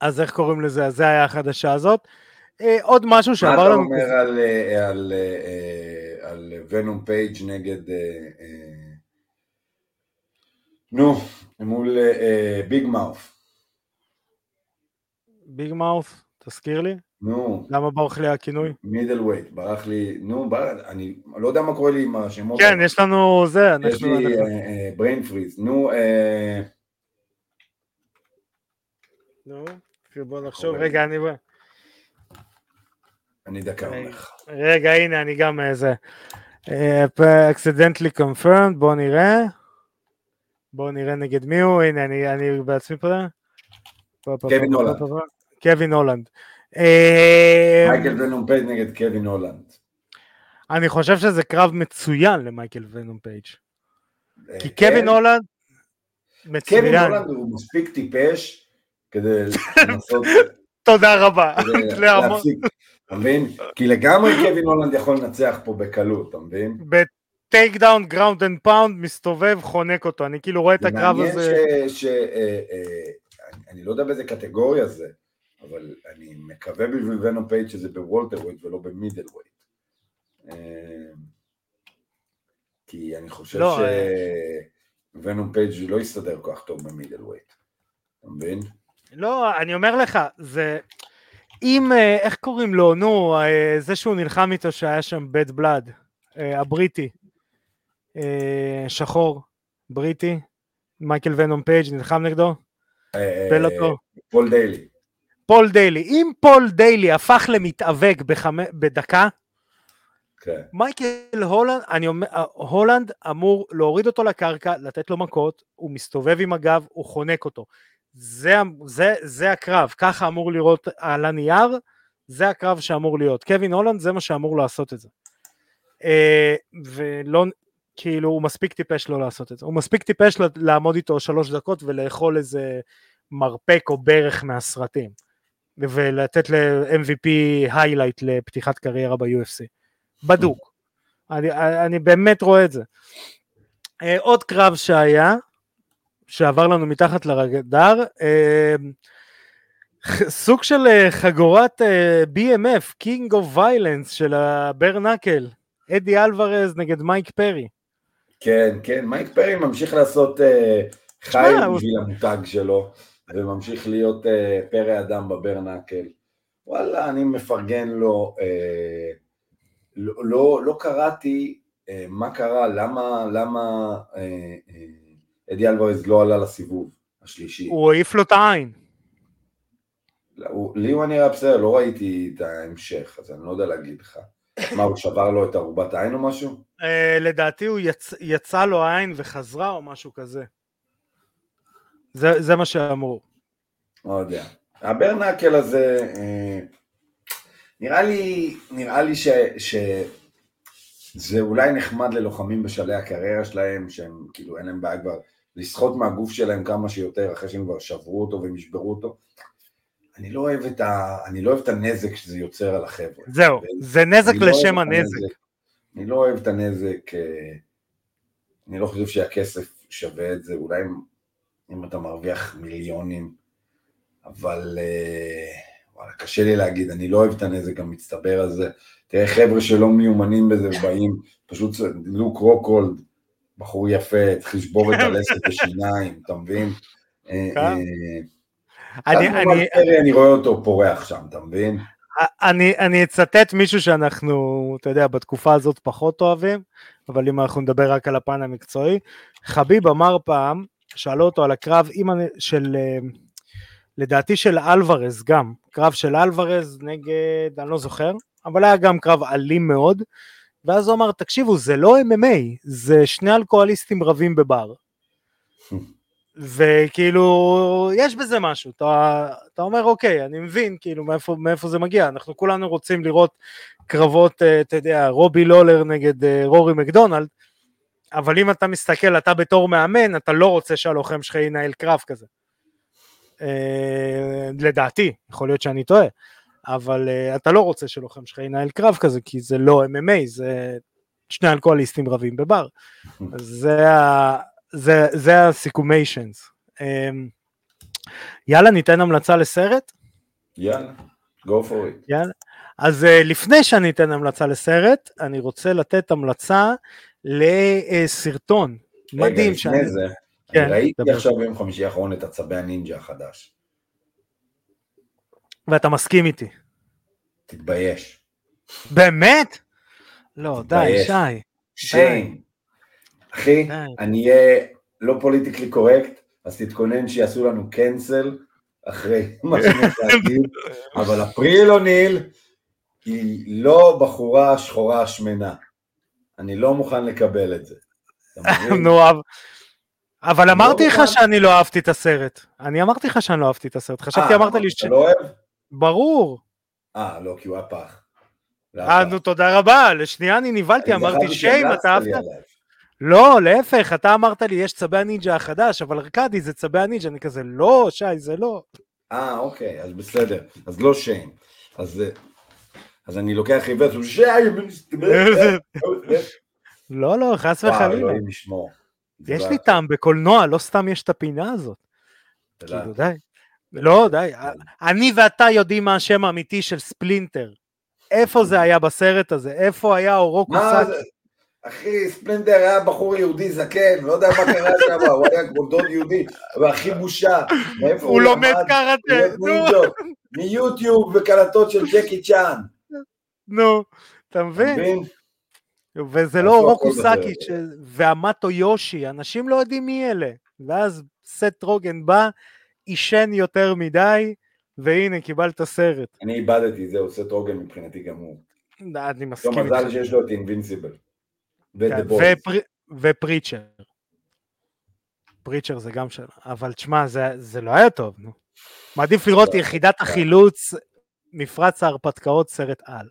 A: אז איך קוראים לזה? אז זה היה החדשה הזאת. אה, עוד משהו שעבר לנו...
B: מה אתה אומר על, על, על ונום פייג' נגד... נו, מול ביג מאוף.
A: ביג מאוף, תזכיר לי.
B: נו.
A: למה ברח לי הכינוי?
B: middleweight, ברח לי, נו, בר... אני לא יודע מה קורה לי עם השמות.
A: כן, יש לנו זה,
B: אנחנו... יש לי בריין פריז, נו, אה...
A: נו, בוא נחשוב, רגע, אני...
B: אני דקה הולך.
A: רגע, הנה, אני גם איזה... אה, accidentally confirmed, בוא נראה. בוא נראה נגד מי הוא, הנה, אני, אני בעצמי פה.
B: קווין הולנד.
A: קווין הולנד.
B: אה, מייקל ונום פייג' נגד קווין הולנד.
A: אני חושב שזה קרב מצוין למייקל ונום פייג'.
B: אה,
A: כי קווין כן. הולנד
B: מצוין. קווין הולנד הוא מספיק טיפש כדי לנסות...
A: תודה רבה.
B: אתה מבין? כי לגמרי קווין הולנד יכול לנצח פה בקלות, אתה מבין?
A: ב takedown, ground and pound, מסתובב, חונק אותו, אני כאילו רואה את הקרב הזה.
B: מעניין ש... אה, אני לא יודע באיזה קטגוריה זה, אבל אני מקווה בשביל ונום פייג' שזה ב welterweight ולא ב middleweight. אה, כי אני חושב לא, שוונום אה. פייג' לא יסתדר כל כך טוב ב middleweight. אתה מבין?
A: לא, אני אומר לך, זה... אם, אה, איך קוראים לו, נו, זה שהוא נלחם איתו שהיה שם bad blood, הבריטי, שחור, בריטי, מייקל ונום פייג' נלחם נגדו?
B: בלאטור. פול דיילי.
A: פול דיילי. אם פול דיילי הפך למתאבק בחמ... בדקה, כן. מייקל הולנד, אני אומר, הולנד אמור להוריד אותו לקרקע, לתת לו מכות, הוא מסתובב עם הגב, הוא חונק אותו. זה, זה, זה הקרב, ככה אמור לראות על הנייר, זה הקרב שאמור להיות. קווין הולנד זה מה שאמור לעשות את זה. אה, ולא, כאילו, הוא מספיק טיפש לא לעשות את זה. הוא מספיק טיפש לעמוד איתו שלוש דקות ולאכול איזה מרפק או ברך מהסרטים. ולתת ל-MVP היילייט לפתיחת קריירה ב-UFC. בדוק. אני, אני באמת רואה את זה. אה, עוד קרב שהיה, שעבר לנו מתחת לרדאר, אה, סוג של אה, חגורת BMF, King of Violence של הברנקל, אדי אלוורז נגד מייק פרי.
B: כן, כן, מייק פרי ממשיך לעשות חי בשביל המותג שלו. וממשיך להיות אה, פרא אדם בברנקל. וואלה, אני מפרגן לו, אה, לא, לא, לא קראתי אה, מה קרה, למה, למה אה, אה, אדי אלוורז לא עלה לסיבוב השלישי.
A: הוא העיף לו את העין.
B: לי הוא נראה בסדר, לא ראיתי את ההמשך, אז אני לא יודע להגיד לך. מה, הוא שבר לו את ארובת העין או משהו?
A: Uh, לדעתי הוא יצ... יצא לו העין וחזרה או משהו כזה. זה, זה מה שאמרו.
B: לא יודע. הברנקל הזה, אה, נראה לי, נראה לי ש, שזה אולי נחמד ללוחמים בשלהי הקריירה שלהם, שהם כאילו אין להם בעיה כבר לסחוט מהגוף שלהם כמה שיותר אחרי שהם כבר שברו אותו והם ישברו אותו. אני לא אוהב את, ה, אני לא אוהב את הנזק שזה יוצר על החבר'ה.
A: זהו, זה נזק לא לשם הנזק. הנזק.
B: אני לא אוהב את הנזק. אה, אני לא חושב שהכסף שווה את זה, אולי אם אתה מרוויח מיליונים, אבל אה, וואלה, קשה לי להגיד, אני לא אוהב את הנזק המצטבר הזה. תראה, חבר'ה שלא מיומנים בזה באים, פשוט לוק רוקולד, בחור יפה, צריך לשבור את הלסת בשיניים, אתה מבין? אה,
A: כן.
B: אה,
A: אני,
B: אני,
A: אני,
B: אני רואה אותו פורח שם, אתה מבין?
A: אני, אני אצטט מישהו שאנחנו, אתה יודע, בתקופה הזאת פחות אוהבים, אבל אם אנחנו נדבר רק על הפן המקצועי, חביב אמר פעם, שאלו אותו על הקרב עם, של, אה, לדעתי של אלוורז גם, קרב של אלוורז נגד, אני לא זוכר, אבל היה גם קרב אלים מאוד, ואז הוא אמר, תקשיבו, זה לא MMA, זה שני אלכוהוליסטים רבים בבר. וכאילו, יש בזה משהו, אתה, אתה אומר, אוקיי, אני מבין, כאילו, מאיפה, מאיפה זה מגיע, אנחנו כולנו רוצים לראות קרבות, אה, אתה יודע, רובי לולר נגד אה, רורי מקדונלד, אבל אם אתה מסתכל, אתה בתור מאמן, אתה לא רוצה שהלוחם שלך ינהל קרב כזה. אה, לדעתי, יכול להיות שאני טועה, אבל אה, אתה לא רוצה שלוחם שלך ינהל קרב כזה, כי זה לא MMA, זה שני אלכוהוליסטים רבים בבר. זה ה... זה, זה הסיכומיישנס. אמ, יאללה, ניתן המלצה לסרט?
B: יאללה, go for it.
A: יאללה. אז uh, לפני שאני אתן המלצה לסרט, אני רוצה לתת המלצה לסרטון מדהים.
B: רגע,
A: שאני...
B: לפני זה,
A: כן,
B: אני ראיתי
A: דבר.
B: עכשיו ביום חמישי האחרון את הצבי הנינג'ה החדש.
A: ואתה מסכים איתי.
B: תתבייש.
A: באמת? לא, די,
B: תתבייש.
A: שי.
B: שיין. אחי,
A: די.
B: אני אהיה לא פוליטיקלי קורקט, אז תתכונן שיעשו לנו קנסל אחרי מה שאני להגיד, אבל אפריל אוניל היא לא בחורה שחורה שמנה. אני לא מוכן לקבל את זה.
A: נו, אבל-
B: לא
A: אמרתי לך. שאני לא אהבתי את הסרט. אני אמרתי לך שאני לא אהבתי את הסרט. חשבתי,
B: אה,
A: אמרת לי ש...
B: אתה לא אוהב?
A: ברור.
B: אה, לא, כי הוא היה פח. הוא היה
A: אה. נו, תודה רבה. לשנייה אני נבהלתי, אמרתי, שיים, אתה אהבת? לא, להפך, אתה אמרת לי, יש צבי הנינג'ה החדש, אבל ארכדי זה צבי הנינג'ה, אני כזה, לא, שי, זה לא.
B: אה, אוקיי, אז בסדר. אז לא שיין. אז, אה, אז אני לוקח ריברס, הוא שיין,
A: לא, לא, חס וחלילה. יש
B: זה
A: לי
B: לא-
A: טעם בקולנוע, לא סתם יש את הפינה הזאת. כאילו, די. לא, די. אני ואתה יודעים מה השם האמיתי של ספלינטר. איפה זה היה בסרט הזה? איפה היה אורוקו
B: מה
A: סאקי?
B: זה? אחי, ספלנדר היה בחור יהודי זקן, לא יודע מה קרה שם, הוא היה כמו דוד יהודי, אבל הכי בושה.
A: הוא לומד קראטה, נו?
B: מיוטיוב וקלטות של ג'קי צ'אן.
A: נו, אתה מבין? וזה לא
B: בסרט.
A: ש- והמטו יושי, אנשים לא יודעים מי אלה. ואז סט רוגן בא, עישן יותר מדי, והנה קיבלת סרט.
B: אני איבדתי, זהו, סט רוגן מבחינתי גמור.
A: אני
B: לא
A: מסכים
B: מזל
A: איתך.
B: שיש לו את אינבינסיבל.
A: כן, ופריצ'ר. פריצ'ר זה גם שלו, אבל תשמע, זה, זה לא היה טוב, נו. מעדיף לראות
B: לא,
A: יחידת
B: לא.
A: החילוץ, מפרץ ההרפתקאות, סרט על.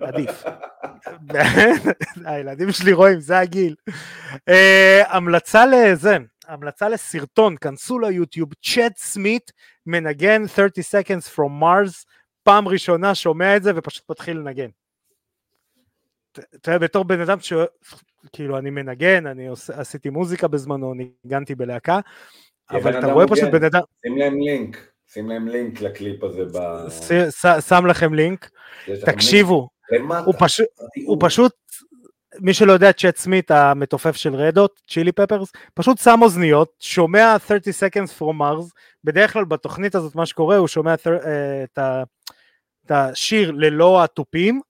A: עדיף. הילדים שלי רואים, זה הגיל. אה, המלצה לזה, המלצה לסרטון, כנסו ליוטיוב, צ'אט סמית מנגן 30 seconds from Mars, פעם ראשונה שומע את זה ופשוט מתחיל לנגן. אתה יודע, בתור בן אדם ש... כאילו, אני מנגן, אני. עשיתי מוזיקה בזמנו, ניגנתי בלהקה, אבל אתה רואה פשוט. בן אדם,
B: שים להם לינק, שים להם לינק לקליפ הזה ב...
A: שם לכם לינק, תקשיבו,
B: למטה.
A: הוא פשוט,
B: תראו.
A: הוא פשוט, מי שלא יודע, צ'אט סמית המתופף של רדות, צ'ילי פפרס, פשוט שם אוזניות, שומע 30 seconds from Mars, בדרך כלל בתוכנית הזאת מה שקורה, הוא שומע אה, את השיר ללא התופים,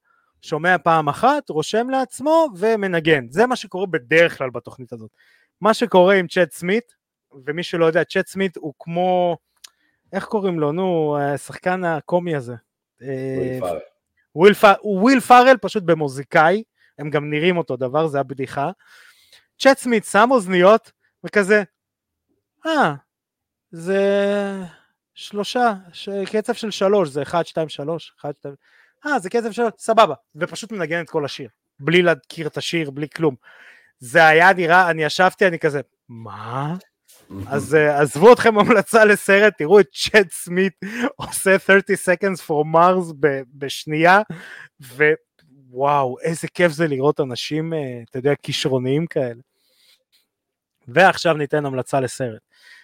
A: שומע פעם אחת, רושם לעצמו ומנגן. זה מה שקורה בדרך כלל בתוכנית הזאת. מה שקורה עם צ'אט סמית, ומי שלא יודע, צ'אט סמית הוא כמו, איך קוראים לו, נו, השחקן הקומי הזה. אה,
B: פארל.
A: וויל, פ... הוא וויל פארל פשוט במוזיקאי, הם גם נראים אותו דבר, זה הבדיחה. צ'אד סמית' שם אוזניות וכזה, אה, זה שלושה, ש... קצב של שלוש, זה אחד, שתיים, שלוש, אחד, שתיים, אה, זה קצב של סבבה, ופשוט מנגן את כל השיר, בלי להכיר את השיר, בלי כלום. זה היה נראה, אני ישבתי, אני כזה, מה? אז uh, עזבו אתכם המלצה לסרט, תראו את צ'אט סמית עושה 30 seconds for Mars ב- בשנייה, וואו, איזה כיף זה לראות אנשים, אה, אתה יודע, כישרוניים כאלה. ועכשיו ניתן המלצה לסרט.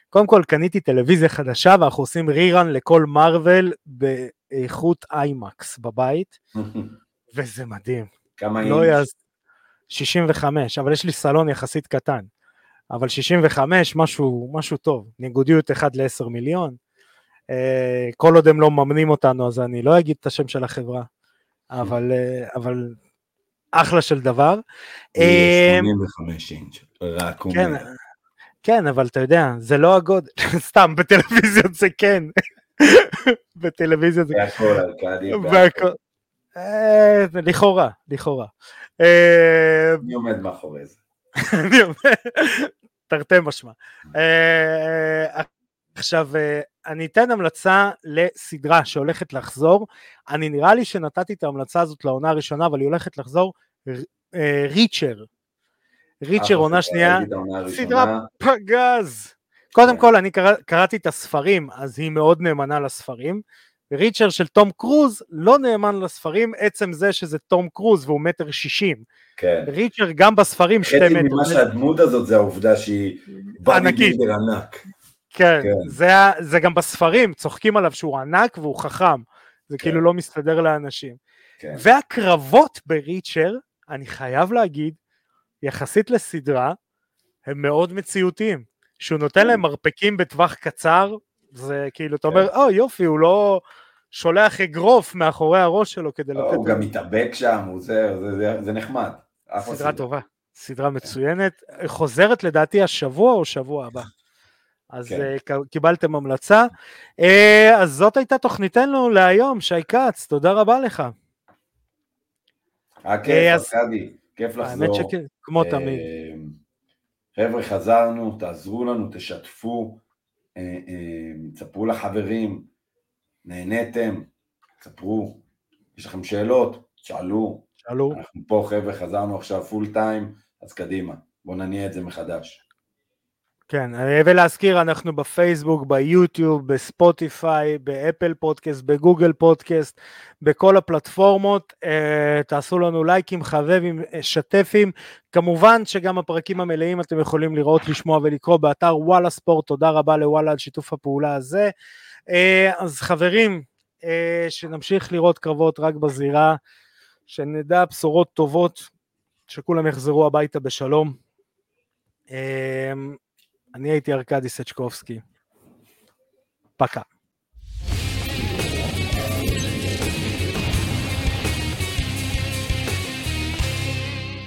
A: קודם כל קניתי טלוויזיה חדשה ואנחנו עושים רירן לכל מארוול באיכות איימקס בבית, וזה מדהים.
B: כמה
A: לא
B: אינץ'?
A: יעז... 65, אבל יש לי סלון יחסית קטן. אבל 65, משהו, משהו טוב. ניגודיות 1 ל-10 מיליון. אה, כל עוד הם לא מממנים אותנו, אז אני לא אגיד את השם של החברה. אבל, אה, אבל אחלה של דבר. אה,
B: 85 אינץ', רק אומר.
A: כן, כן, אבל אתה יודע, זה לא הגודל, סתם, בטלוויזיות זה כן. בטלוויזיה זה
B: והכל ארכדי, והכל.
A: אה, לכאורה, לכאורה. אה,
B: מי עומד מאחורי זה?
A: תרתי משמע. אה, עכשיו, אה, אני אתן המלצה לסדרה שהולכת לחזור. אני נראה לי שנתתי את ההמלצה הזאת לעונה הראשונה, אבל היא הולכת לחזור. אה, ריצ'ר. ריצ'ר עונה
B: חשבתי
A: שנייה. סדרה פגז. קודם
B: כן.
A: כל, אני קרא, קראתי את הספרים, אז היא מאוד נאמנה לספרים. ריצ'ר של תום קרוז לא נאמן לספרים, עצם זה שזה תום קרוז והוא מטר שישים.
B: כן.
A: ריצ'ר גם בספרים שתי
B: חצי
A: מטר.
B: ממה שהדמות הזאת זה העובדה שהיא
A: ענקית.
B: ענק.
A: כן,
B: כן.
A: זה, זה גם בספרים, צוחקים עליו שהוא ענק והוא חכם. זה
B: כן.
A: כאילו לא מסתדר לאנשים.
B: כן.
A: והקרבות בריצ'ר, אני חייב להגיד, יחסית לסדרה, הם מאוד מציאותיים. שהוא נותן
B: כן.
A: להם מרפקים בטווח קצר, זה כאילו, אתה
B: כן.
A: אומר, או יופי, הוא לא שולח אגרוף מאחורי הראש שלו כדי
B: לא,
A: לתת...
B: הוא גם מתאבק שם, הוא זה, זה- נחמד.
A: סדרה טובה, סדרה מצוינת, חוזרת לדעתי השבוע או שבוע הבא. אז
B: כן.
A: אה, קיבלתם המלצה. אה, אז זאת הייתה תוכניתנו להיום, שי כץ, תודה רבה לך.
B: היה
A: אה,
B: כיף,
A: אז-
B: ארכדי, כיף
A: האמת
B: לחזור.
A: שכן, כמו
B: אה,
A: תמיד.
B: חבר'ה, חזרנו, תעזרו לנו, תשתפו, אה, אה, תספרו לחברים, נהניתם, תספרו, יש לכם שאלות, שאלו,
A: שאלו.
B: אנחנו פה חבר'ה, חזרנו עכשיו full time, אז קדימה, בואו נניע את זה מחדש.
A: כן, אה, ולהזכיר, אנחנו בפייסבוק, ביוטיוב, בספוטיפיי, באפל פודקאסט, בגוגל פודקאסט, בכל הפלטפורמות. אה, תעשו לנו לייקים, חבבים, אה, שתפים. כמובן שגם הפרקים המלאים אתם יכולים לראות, לשמוע ולקרוא באתר וואלה ספורט. תודה רבה לוואלה על שיתוף הפעולה הזה. אז חברים, שנמשיך לראות קרבות רק בזירה, שנדע בשורות טובות, שכולם יחזרו הביתה בשלום. אני הייתי ארכדי סצ'קובסקי. פקה.